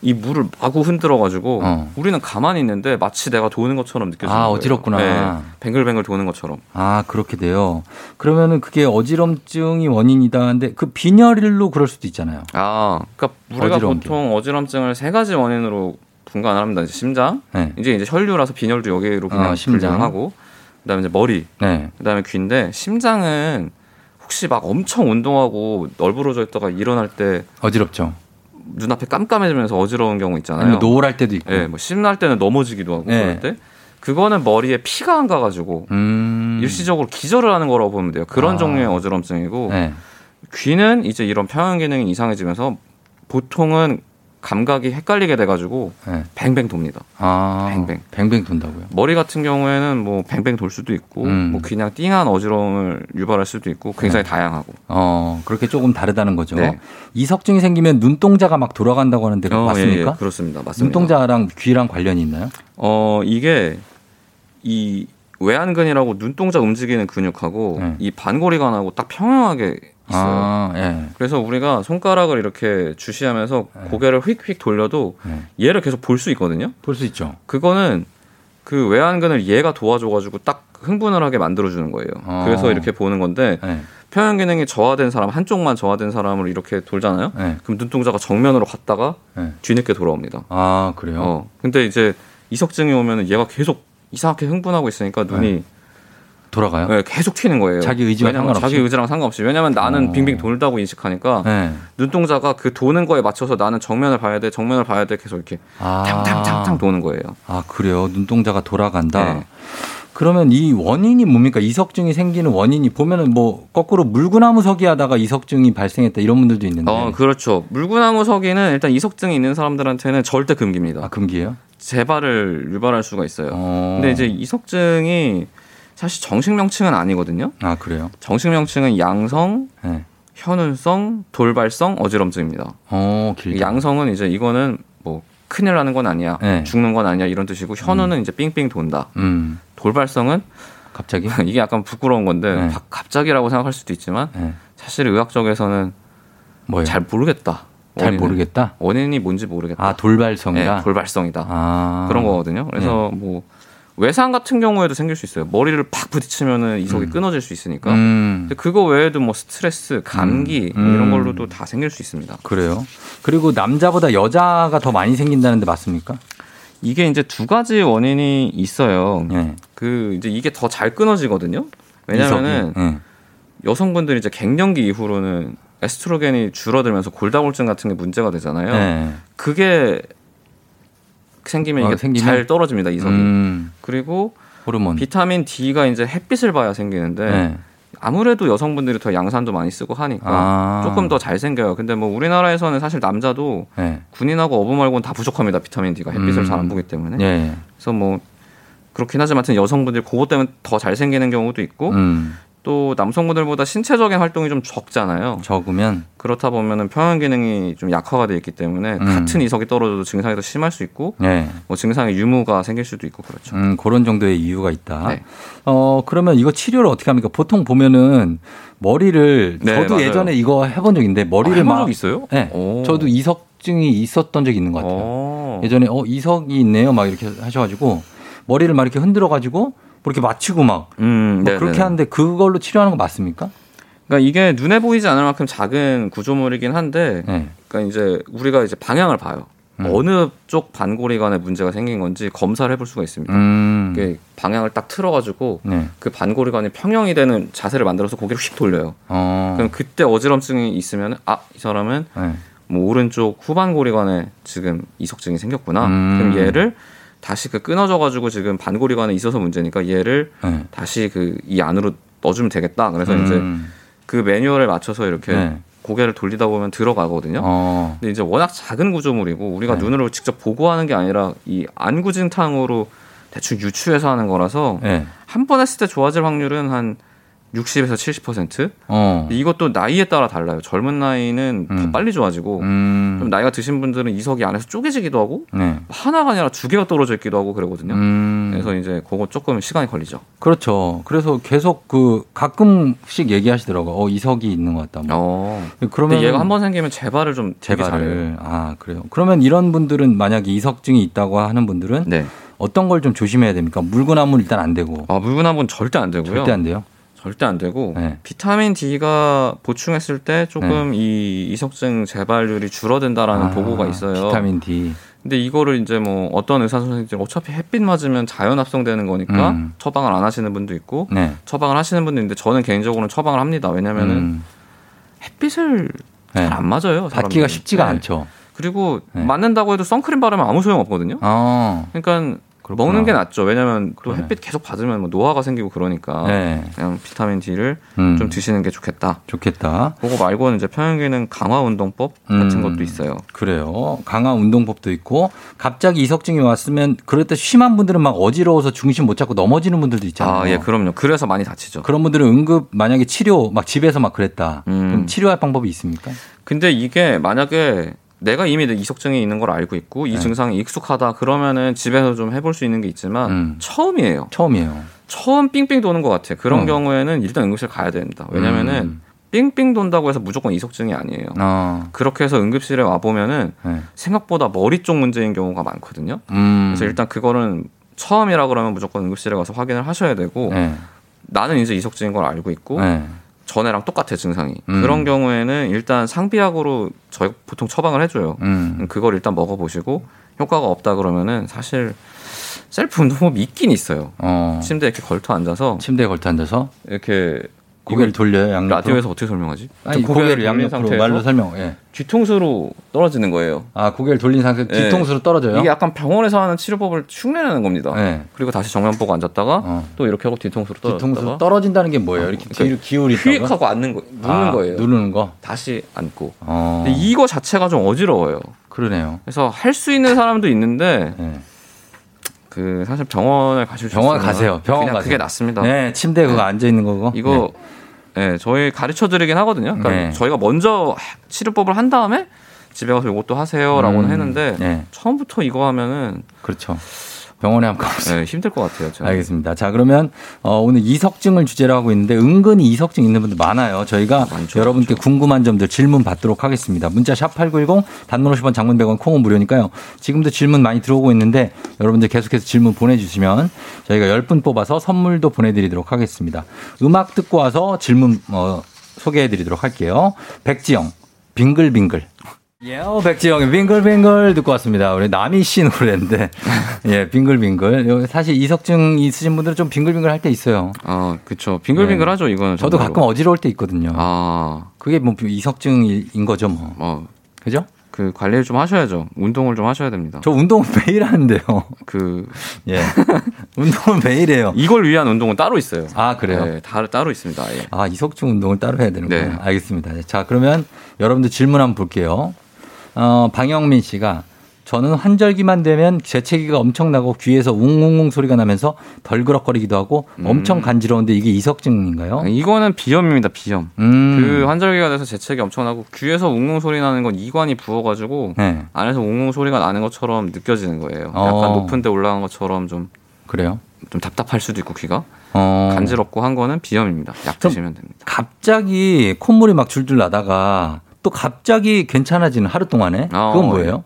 이 물을 마구 흔들어 가지고 어. 우리는 가만히 있는데 마치 내가 도는 것처럼 느껴지는 아. 어지럽구나. 네, 뱅글뱅글 도는 것처럼. 아, 그렇게 돼요. 그러면은 그게 어지럼증이 원인이다는데 그 빈혈일로 그럴 수도 있잖아요. 아, 그러니까 우리가 보통 어지럼증을 세 가지 원인으로 분간을 합니다. 이제 심장, 네. 이제 이제 혈류라서 빈혈도 여기로 그냥 아. 심장 하고, 그다음에 이제 머리, 네. 그다음에 귀인데 심장은 혹시 막 엄청 운동하고 널브러져 있다가 일어날 때 어지럽죠. 눈앞에 깜깜해지면서 어지러운 경우 있잖아요. 노을할 때도 있고. 예, 뭐 심날 때는 넘어지기도 하고 네. 그럴 때 그거는 머리에 피가 안 가가지고 음. 일시적으로 기절을 하는 거라고 보면 돼요. 그런 아. 종류의 어지럼증이고 네. 귀는 이제 이런 평형 기능이 이상해지면서 보통은 감각이 헷갈리게 돼가지고 네. 뱅뱅 돕니다. 아, 뱅뱅. 뱅뱅 돈다고요. 머리 같은 경우에는 뭐 뱅뱅 돌 수도 있고 음. 뭐 그냥 띵한 어지러움을 유발할 수도 있고 굉장히 네. 다양하고. 어, 그렇게 조금 다르다는 거죠. 네. 이석증이 생기면 눈동자가 막 돌아간다고 하는데 어, 맞습니까? 예, 예, 그렇습니다. 맞습니다. 눈동자랑 귀랑 관련이 있나요? 어 이게 이 외안근이라고 눈동자 움직이는 근육하고 네. 이 반고리관하고 딱 평행하게 있어요. 아, 예. 그래서 우리가 손가락을 이렇게 주시하면서 고개를 휙휙 돌려도 네. 얘를 계속 볼 수 있거든요. 볼 수 있죠. 그거는 그 외안근을 얘가 도와줘가지고 딱 흥분을 하게 만들어주는 거예요. 어. 그래서 이렇게 보는 건데 네. 평형 기능이 저하된 사람 한쪽만 저하된 사람을 이렇게 돌잖아요. 네. 그럼 눈동자가 정면으로 갔다가 네. 뒤늦게 돌아옵니다. 아, 그래요? 어. 근데 이제 이석증이 오면은 얘가 계속 이상하게 흥분하고 있으니까 눈이 돌아가요? 네, 계속 튀는 거예요. 자기 의지와 상관없이? 자기 의지랑 상관없이. 왜냐면 나는 어. 빙빙 돌다고 인식하니까 네. 눈동자가 그 도는 거에 맞춰서 나는 정면을 봐야 돼, 정면을 봐야 돼 계속 이렇게 아. 탕탕탕탕 도는 거예요. 아, 그래요. 눈동자가 돌아간다. 네. 그러면 이 원인이 뭡니까? 이석증이 생기는 원인이 보면은 뭐 거꾸로 물구나무 서기 하다가 이석증이 발생했다 이런 분들도 있는데. 어, 그렇죠. 물구나무 서기는 일단 이석증이 있는 사람들한테는 절대 금기입니다. 아, 금기예요? 재발을 유발할 수가 있어요. 어. 근데 이제 이석증이 사실 정식 명칭은 아니거든요. 아, 그래요? 정식 명칭은 양성, 네. 현운성, 돌발성 어지럼증입니다. 어, 길다. 양성은 이제 이거는 뭐 큰일 나는 건 아니야, 네. 죽는 건 아니야 이런 뜻이고 현우는 이제 삥삥 돈다. 음. 돌발성은 갑자기? [laughs] 이게 약간 부끄러운 건데 네. 바- 갑자기라고 생각할 수도 있지만 네. 사실 의학적에서는 뭐예요? 잘 모르겠다. 잘 원인은. 모르겠다? 원인이 뭔지 모르겠다. 아, 돌발성이다? 네, 돌발성이다. 아. 그런 거거든요. 그래서 뭐 외상 같은 경우에도 생길 수 있어요. 머리를 팍 부딪히면은 이석이 끊어질 수 있으니까. 음. 근데 그거 외에도 뭐 스트레스, 감기 음. 이런 걸로도 다 생길 수 있습니다. 그래요. 그리고 남자보다 여자가 더 많이 생긴다는데 맞습니까? 이게 이제 두 가지 원인이 있어요. 네. 그 이제 이게 더 잘 끊어지거든요. 왜냐면은. 네. 여성분들이 이제 갱년기 이후로는 에스트로겐이 줄어들면서 골다공증 같은 게 문제가 되잖아요. 네. 그게 생기면 어, 이게 생기면? 잘 떨어집니다 이석이. 음. 그리고 호르몬. 비타민 D가 이제 햇빛을 봐야 생기는데 네. 아무래도 여성분들이 더 양산도 많이 쓰고 하니까 아. 조금 더 잘 생겨요. 근데 뭐 우리나라에서는 사실 남자도 네. 군인하고 어부 말고는 다 부족합니다. 비타민 D가 햇빛을 음. 잘안 보기 때문에. 예. 그래서 뭐 그렇긴 하지만 여성분들 그것 때문에 더 잘 생기는 경우도 있고 음. 또 남성분들보다 신체적인 활동이 좀 적잖아요. 적으면 그렇다 보면은 평형 기능이 좀 약화가 돼 있기 때문에 음. 같은 이석이 떨어져도 증상이 더 심할 수 있고 네. 뭐 증상의 유무가 생길 수도 있고 그렇죠. 음, 그런 정도의 이유가 있다. 네. 어, 그러면 이거 치료를 어떻게 합니까? 보통 보면은 머리를 네, 저도 맞아요. 예전에 이거 해본 적 있는데 머리를 아, 해본 막적 있어요? 네. 오. 저도 이석증이 있었던 적이 있는 것 같아요. 어. 예전에 어, 이석이 있네요. 막 이렇게 하셔가지고 머리를 막 이렇게 흔들어 가지고 뭐 이렇게 맞추고 막 음, 뭐 네, 그렇게 네. 하는데 그걸로 치료하는 거 맞습니까? 그러니까 이게 눈에 보이지 않을 만큼 작은 구조물이긴 한데, 네. 그러니까 이제 우리가 이제 방향을 봐요. 음. 어느 쪽 반고리관에 문제가 생긴 건지 검사를 해볼 수가 있습니다. 음. 방향을 딱 틀어가지고 네. 그 반고리관이 평형이 되는 자세를 만들어서 고개를 휙 돌려요. 어. 그럼 그때 어지럼증이 있으면 아 이 사람은 네. 뭐 오른쪽 후반고리관에 지금 이석증이 생겼구나. 음. 그럼 얘를 다시 그 끊어져가지고 지금 반고리관에 있어서 문제니까 얘를 네. 다시 그 이 안으로 넣어주면 되겠다. 그래서 이제 음. 그 매뉴얼에 맞춰서 이렇게 네. 고개를 돌리다 보면 들어가거든요. 어. 근데 이제 워낙 작은 구조물이고 우리가 네. 눈으로 직접 보고 하는 게 아니라 이 안구진탕으로 대충 유추해서 하는 거라서 네. 한번 했을 때 좋아질 확률은 한 60에서 70%. 어. 이것도 나이에 따라 달라요. 젊은 나이는 음. 더 빨리 좋아지고 좀 나이가 드신 분들은 이석이 안에서 쪼개지기도 하고 네. 하나가 아니라 두 개가 떨어져 있기도 하고 그러거든요. 음. 그래서 이제 그거 조금 시간이 걸리죠. 그렇죠. 그래서 계속 그 가끔씩 얘기하시더라고요. 어, 이석이 있는 것 같다. 뭐. 그러면 얘가 한 번 생기면 재발을 좀. 재발을. 아, 그래요. 그러면 이런 분들은 만약에 이석증이 있다고 하는 분들은 네. 어떤 걸 좀 조심해야 됩니까? 물구나무는 일단 안 되고. 아, 물구나무는 절대 안 되고요. 절대 안 돼요. 절대 안 되고 네. 비타민 D가 보충했을 때 조금 이 이석증 재발률이 줄어든다라는 아, 보고가 있어요. 비타민 D. 근데 이거를 이제 뭐 어떤 의사 선생님들 어차피 햇빛 맞으면 자연 합성되는 거니까 음. 처방을 안 하시는 분도 있고 네. 처방을 하시는 분도 있는데 저는 개인적으로는 처방을 합니다. 왜냐면은 음. 햇빛을 잘 안 맞아요. 받기가 사람들이. 쉽지가 네. 않죠. 그리고 맞는다고 해도 선크림 바르면 아무 소용 없거든요. 아. 그러니까 그렇구나. 먹는 게 낫죠. 왜냐하면 또 그러네. 햇빛 계속 받으면 뭐 노화가 생기고 그러니까 네. 그냥 비타민 D를 음. 좀 드시는 게 좋겠다. 좋겠다. 그거 말고는 이제 평형기능 강화 운동법 같은 음. 것도 있어요. 그래요. 강화 운동법도 있고 갑자기 이석증이 왔으면 그럴 때 심한 분들은 막 어지러워서 중심 못 잡고 넘어지는 분들도 있잖아요. 아, 예, 그럼요. 그래서 많이 다치죠. 그런 분들은 응급 만약에 치료 막 집에서 막 그랬다. 음. 그럼 치료할 방법이 있습니까? 근데 이게 만약에 내가 이미 이석증이 있는 걸 알고 있고 이 네. 증상이 익숙하다 그러면은 집에서 좀 해볼 수 있는 게 있지만 처음이에요. 음. 처음이에요. 처음 삥삥 도는 것 같아요. 그런 어. 경우에는 일단 응급실 가야 됩니다. 왜냐면은 음. 삥삥 돈다고 해서 무조건 이석증이 아니에요. 아. 그렇게 해서 응급실에 와 보면은 네. 생각보다 머리 쪽 문제인 경우가 많거든요. 음. 그래서 일단 그거는 처음이라 그러면 무조건 응급실에 가서 확인을 하셔야 되고 네. 나는 이제 이석증인 걸 알고 있고 네. 전에랑 똑같아 증상이. 음. 그런 경우에는 일단 상비약으로 저희 보통 처방을 해줘요. 음. 그걸 일단 먹어보시고 효과가 없다 그러면은 사실 셀프 운동법이 있긴 있어요. 어. 침대에 이렇게 걸터 앉아서 침대에 걸터 앉아서 이렇게 고개를 돌려요, 양옆으로? 라디오에서 어떻게 설명하지? 아니, 고개를 양옆으로 상태에서 말로 설명. 예. 뒤통수로 떨어지는 거예요. 아, 고개를 돌린 상태 예. 뒤통수로 떨어져요? 이게 약간 병원에서 하는 치료법을 흉내내는 겁니다. 네. 그리고 다시 정면 보고 앉았다가 또 이렇게 하고 뒤통수로 떨어졌다가 뒤통수로 떨어진다는 게 뭐예요? 이렇게 뒤로 기울이다가 휘익하고 앉는 거, 누르는 아, 거예요. 누르는 거. 다시 앉고. 어. 근데 이거 자체가 좀 어지러워요. 그러네요. 그래서 할 수 있는 사람도 있는데 네. 그 사실 병원을 가실 수 병원 가세요. 병원 그냥 가세요. 그게 낫습니다. 네, 침대에 그거 앉아 있는 거고. 이거 네. 저희 가르쳐 드리긴 하거든요. 그러니까 네. 저희가 먼저 치료법을 한 다음에 집에 가서 이것도 하세요라고는 음, 했는데 네. 처음부터 이거 하면은 그렇죠. 병원에 한번 가보세요. 네, 힘들 것 같아요. 제가. 알겠습니다. 자, 그러면 어, 오늘 이석증을 주제로 하고 있는데 은근히 이석증 있는 분들 많아요. 저희가 여러분께 궁금한 점들 질문 받도록 하겠습니다. 문자 샵 8910 단문 50원 장문 100원 콩은 무료니까요. 지금도 질문 많이 들어오고 있는데 여러분들 계속해서 질문 보내주시면 저희가 10분 뽑아서 선물도 보내드리도록 하겠습니다. 음악 듣고 와서 질문 어, 소개해드리도록 할게요. 백지영 빙글빙글. 예, 어, 백지영의 빙글빙글 듣고 왔습니다. 우리 남희 씨 노래인데, [laughs] 예, 빙글빙글. 사실 이석증 있으신 분들은 좀 빙글빙글 할 때 있어요. 아, 그렇죠. 빙글빙글 하죠, 이거는. 저도 정말로. 가끔 어지러울 때 있거든요. 아. 그게 뭐 이석증인 거죠, 뭐. 어. 그죠? 그 관리를 좀 하셔야죠. 운동을 좀 하셔야 됩니다. 저 운동은 매일 하는데요. 그 [laughs] 예. 운동은 매일 해요. 이걸 위한 운동은 따로 있어요. 아, 그래요? 네, 다, 따로 있습니다. 예. 아, 이석증 운동을 따로 해야 되는구나. 네. 알겠습니다. 자, 그러면 여러분들 질문 한번 볼게요. 어, 방영민 씨가 저는 환절기만 되면 재채기가 엄청나고 귀에서 웅웅웅 소리가 나면서 덜그럭거리기도 하고 음. 엄청 간지러운데 이게 이석증인가요? 이거는 비염입니다, 비염. 음. 그 환절기가 돼서 재채기 엄청나고 귀에서 웅웅 소리 나는 건 이관이 부어가지고 네. 안에서 웅웅 소리가 나는 것처럼 느껴지는 거예요. 어. 약간 높은 데 올라간 것처럼 좀 그래요? 좀 답답할 수도 있고 귀가 어. 간지럽고 한 거는 비염입니다. 약 드시면 됩니다. 갑자기 콧물이 막 줄줄 나다가 또 갑자기 괜찮아지는 하루 동안에 아, 그건 어, 뭐예요?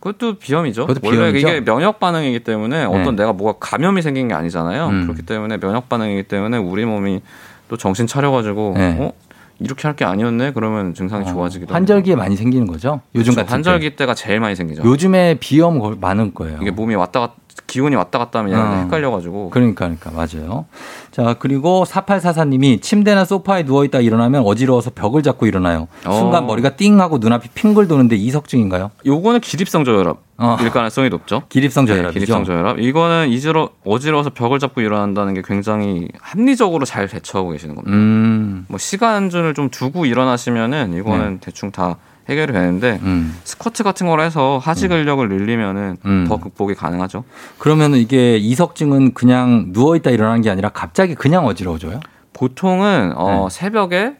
그것도 비염이죠. 그것도 원래 비염이죠? 이게 면역 반응이기 때문에 어떤 내가 뭐가 감염이 생긴 게 아니잖아요. 음. 그렇기 때문에 면역 반응이기 때문에 우리 몸이 또 정신 차려가지고 네. 어 이렇게 할 게 아니었네. 그러면 증상이 좋아지기도. 환절기에 많이 생기는 거죠? 요즘 그렇죠. 같은 환절기 때 가 제일 많이 생기죠. 때. 요즘에 비염 거- 많을 거예요. 이게 몸이 왔다 갔다 기운이 왔다 갔다 하면 어. 헷갈려가지고. 그러니까, 그러니까, 맞아요. 자, 그리고 4844님이 침대나 소파에 누워있다 일어나면 어지러워서 벽을 잡고 일어나요. 순간 어. 머리가 띵 하고 눈앞이 핑글 도는데 이석증인가요? 요거는 기립성 저혈압일 어. 가능성이 높죠. 기립성 네, 저혈압이죠. 기립성 저혈압. 이거는 이지러 어지러워서 벽을 잡고 일어난다는 게 굉장히 합리적으로 잘 대처하고 계시는 겁니다. 음. 뭐 시간을 좀 두고 일어나시면은 이거는 네. 대충 다 해결이 되는데 음. 스쿼트 같은 걸 해서 하지 근력을 늘리면은 음. 더 극복이 가능하죠. 그러면 이게 이석증은 그냥 누워 있다 일어나는 게 아니라 갑자기 그냥 어지러워져요? 보통은 어, 새벽에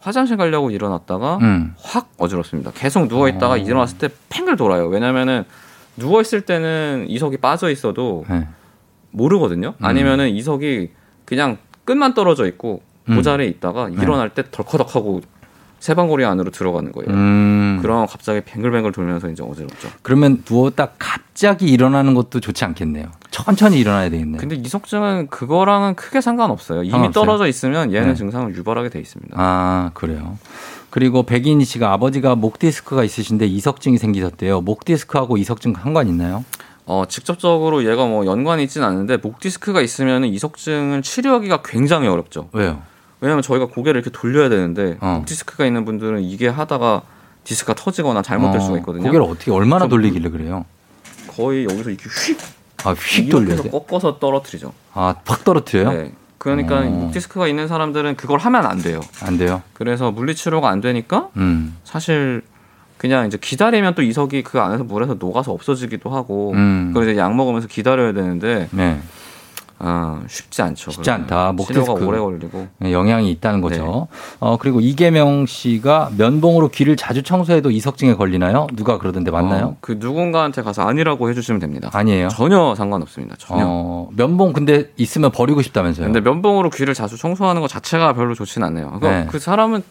화장실 가려고 일어났다가 네. 음. 확 어지럽습니다. 계속 누워 있다가 일어났을 때 팽글 돌아요. 왜냐면은 누워 있을 때는 이석이 빠져 있어도 네. 모르거든요. 음. 아니면은 이석이 그냥 끝만 떨어져 있고 음. 모자리에 있다가 네. 일어날 때 덜커덕하고 세방고리 안으로 들어가는 거예요. 음. 그럼 갑자기 뱅글뱅글 돌면서 이제 어지럽죠. 그러면 누웠다 갑자기 일어나는 것도 좋지 않겠네요. 천천히 일어나야 되겠네요. 근데 이석증은 그거랑은 크게 상관없어요. 이미 상관없어요? 떨어져 있으면 얘는 네. 증상을 유발하게 돼 있습니다. 아, 그래요. 그리고 백인희 씨가 아버지가 목 디스크가 있으신데 이석증이 생기셨대요. 목 디스크하고 이석증 상관 있나요? 어, 직접적으로 얘가 뭐 연관이 있진 않은데 목 디스크가 있으면 이석증을 치료하기가 굉장히 어렵죠. 왜요? 왜냐면 저희가 고개를 이렇게 돌려야 되는데 어. 목 디스크가 있는 분들은 이게 하다가 디스크가 터지거나 잘못될 어, 수가 있거든요. 고개를 어떻게 얼마나 좀 돌리길래 그래요? 거의 여기서 이렇게 휙 아, 휙 돼. 꺾어서 떨어뜨리죠. 아, 팍 떨어뜨려요? 네. 그러니까 어. 목 디스크가 있는 사람들은 그걸 하면 안 돼요. 안 돼요. 그래서 물리 치료가 안 되니까 음. 사실 그냥 이제 기다리면 또 이석이 그 안에서 물에서 녹아서 없어지기도 하고 음. 그걸 이제 약 먹으면서 기다려야 되는데 네. 아, 쉽지 않죠. 쉽지 않다. 목 치료가 디스크. 오래 걸리고. 네, 영향이 있다는 거죠. 네. 어, 그리고 이계명 씨가 면봉으로 귀를 자주 청소해도 이석증에 걸리나요? 누가 그러던데 맞나요? 어, 그 누군가한테 가서 아니라고 해주시면 됩니다. 아니에요. 전혀 상관없습니다. 전혀. 어, 면봉 근데 있으면 버리고 싶다면서요? 근데 면봉으로 귀를 자주 청소하는 것 자체가 별로 좋지는 않네요. 그거 네. 그 사람은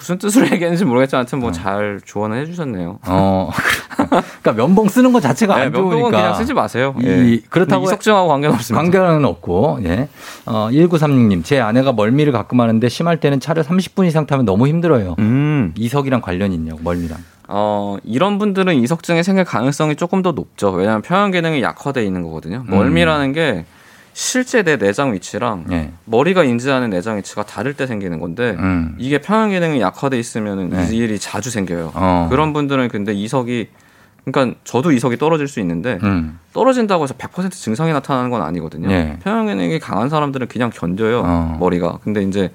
무슨 뜻으로 [laughs] 얘기했는지 모르겠지만 하여튼 뭐잘 조언을 해주셨네요. 어, 그러니까 면봉 쓰는 것 자체가 네, 안 면봉은 좋으니까. 그냥 쓰지 마세요. 이, 예. 그렇다고 근데 이석증하고 관계는 없습니다. 관계는 없고, 예. 어, 1936님, 제 아내가 멀미를 가끔 하는데 심할 때는 차를 30분 이상 타면 너무 힘들어요. 음. 이석이랑 관련이 있냐고, 멀미랑. 어, 이런 분들은 이석증이 생길 가능성이 조금 더 높죠. 왜냐하면 평형 기능이 약화되어 있는 거거든요. 음. 멀미라는 게 실제 내 내장 위치랑 예. 머리가 인지하는 내장 위치가 다를 때 생기는 건데 음. 이게 평형 기능이 약화돼 있으면은 네. 이 일이 자주 생겨요. 어. 그런 분들은 근데 이석이 그러니까 저도 이석이 떨어질 수 있는데 음. 떨어진다고 해서 100% 증상이 나타나는 건 아니거든요. 예. 평형 기능이 강한 사람들은 그냥 견뎌요 어. 머리가. 근데 이제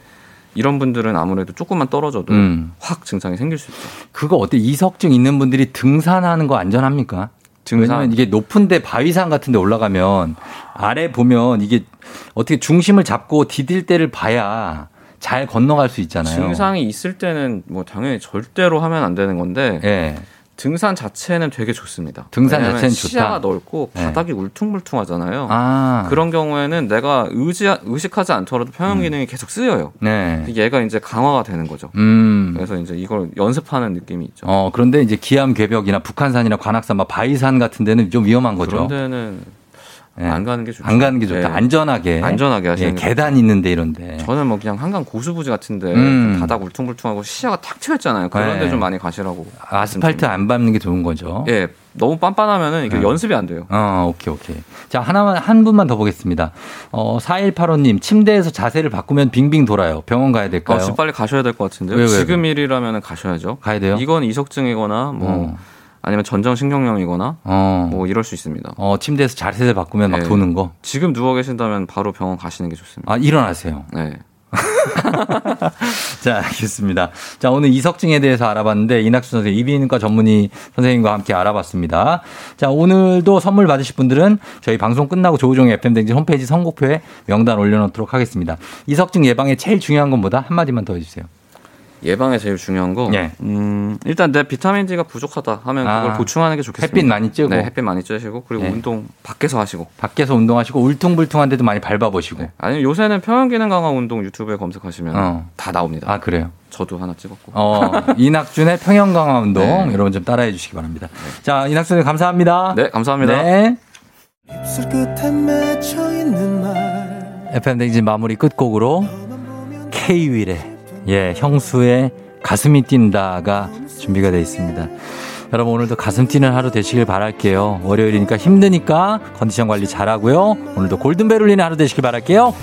이런 분들은 아무래도 조금만 떨어져도 음. 확 증상이 생길 수 있죠. 그거 어때? 이석증 있는 분들이 등산하는 거 안전합니까? 등산? 왜냐면 이게 높은데 바위산 같은 데 올라가면 아래 보면 이게 어떻게 중심을 잡고 디딜 때를 봐야 잘 건너갈 수 있잖아요. 증상이 있을 때는 뭐 당연히 절대로 하면 안 되는 건데 예. 등산 자체는 되게 좋습니다. 등산 자체는 좋다. 시야가 넓고 네. 바닥이 울퉁불퉁하잖아요. 아. 그런 경우에는 내가 의지 의식하지 않더라도 음. 평형 기능이 계속 쓰여요. 네. 얘가 이제 강화가 되는 거죠. 음. 그래서 이제 이걸 연습하는 느낌이 있죠. 어, 그런데 이제 기암 괴벽이나 북한산이나 관악산, 막 바위산 같은 데는 좀 위험한 거죠. 그런 데는 예. 안 가는 게 좋죠. 안 가는 게 좋다. 네. 안전하게. 안전하게 하시는 예, 게 계단 있는데 이런데. 저는 뭐 그냥 한강 고수부지 같은데 음. 바닥 울퉁불퉁하고 시야가 탁 트여 있잖아요. 그런 네. 데좀 많이 가시라고. 아스팔트 안 밟는 게 좋은 거죠. 예, 너무 빤빤하면은 이게 네. 연습이 안 돼요. 어, 오케이, 오케이. 자, 하나만, 한 분만 더 보겠습니다. 어, 4185님, 침대에서 자세를 바꾸면 빙빙 돌아요. 병원 가야 될까요? 어, 지금 빨리 가셔야 될 것 같은데요. 왜, 왜, 지금 일이라면 가셔야죠. 가야 돼요? 이건 이석증이거나 뭐 어. 아니면 전정신경염이거나 어. 뭐 이럴 수 있습니다. 어, 침대에서 자세를 바꾸면 막 네. 도는 거. 지금 누워 계신다면 바로 병원 가시는 게 좋습니다. 아, 일어나세요. 네. [laughs] 자, 알겠습니다. 자, 오늘 이석증에 대해서 알아봤는데 이낙수 선생님, 이비인후과 전문의 선생님과 함께 알아봤습니다. 자, 오늘도 선물 받으실 분들은 저희 방송 끝나고 조우종의 FM댕진 홈페이지 선곡표에 명단 올려놓도록 하겠습니다. 이석증 예방에 제일 중요한 건 뭐다? 한마디만 더 해주세요. 예방에 제일 중요한 거. 예. 음, 일단 내 비타민 D가 부족하다 하면 그걸 아, 보충하는 게 좋겠습니다. 햇빛 많이 쬐고. 네, 햇빛 많이 쬐시고 그리고 예. 운동 밖에서 하시고. 밖에서 운동하시고 울퉁불퉁한 데도 많이 밟아 보시고. 네. 아니면 요새는 평형 기능 강화 운동 유튜브에 검색하시면 어. 다 나옵니다. 아, 그래요? 저도 하나 찍었고. 어, [laughs] 이낙준의 평형 강화 운동 네. 여러분 좀 따라해 주시기 바랍니다. 자, 이낙준 선생님 감사합니다. 네, 감사합니다. 네. 입술 끝에 맺혀 있는 말 FM 댕진 마무리 끝곡으로 K-윌의 예, 형수의 가슴이 뛴다가 준비가 되어 있습니다. 여러분 오늘도 가슴 뛰는 하루 되시길 바랄게요. 월요일이니까 힘드니까 컨디션 관리 잘하고요. 오늘도 골든벨 울리는 하루 되시길 바랄게요.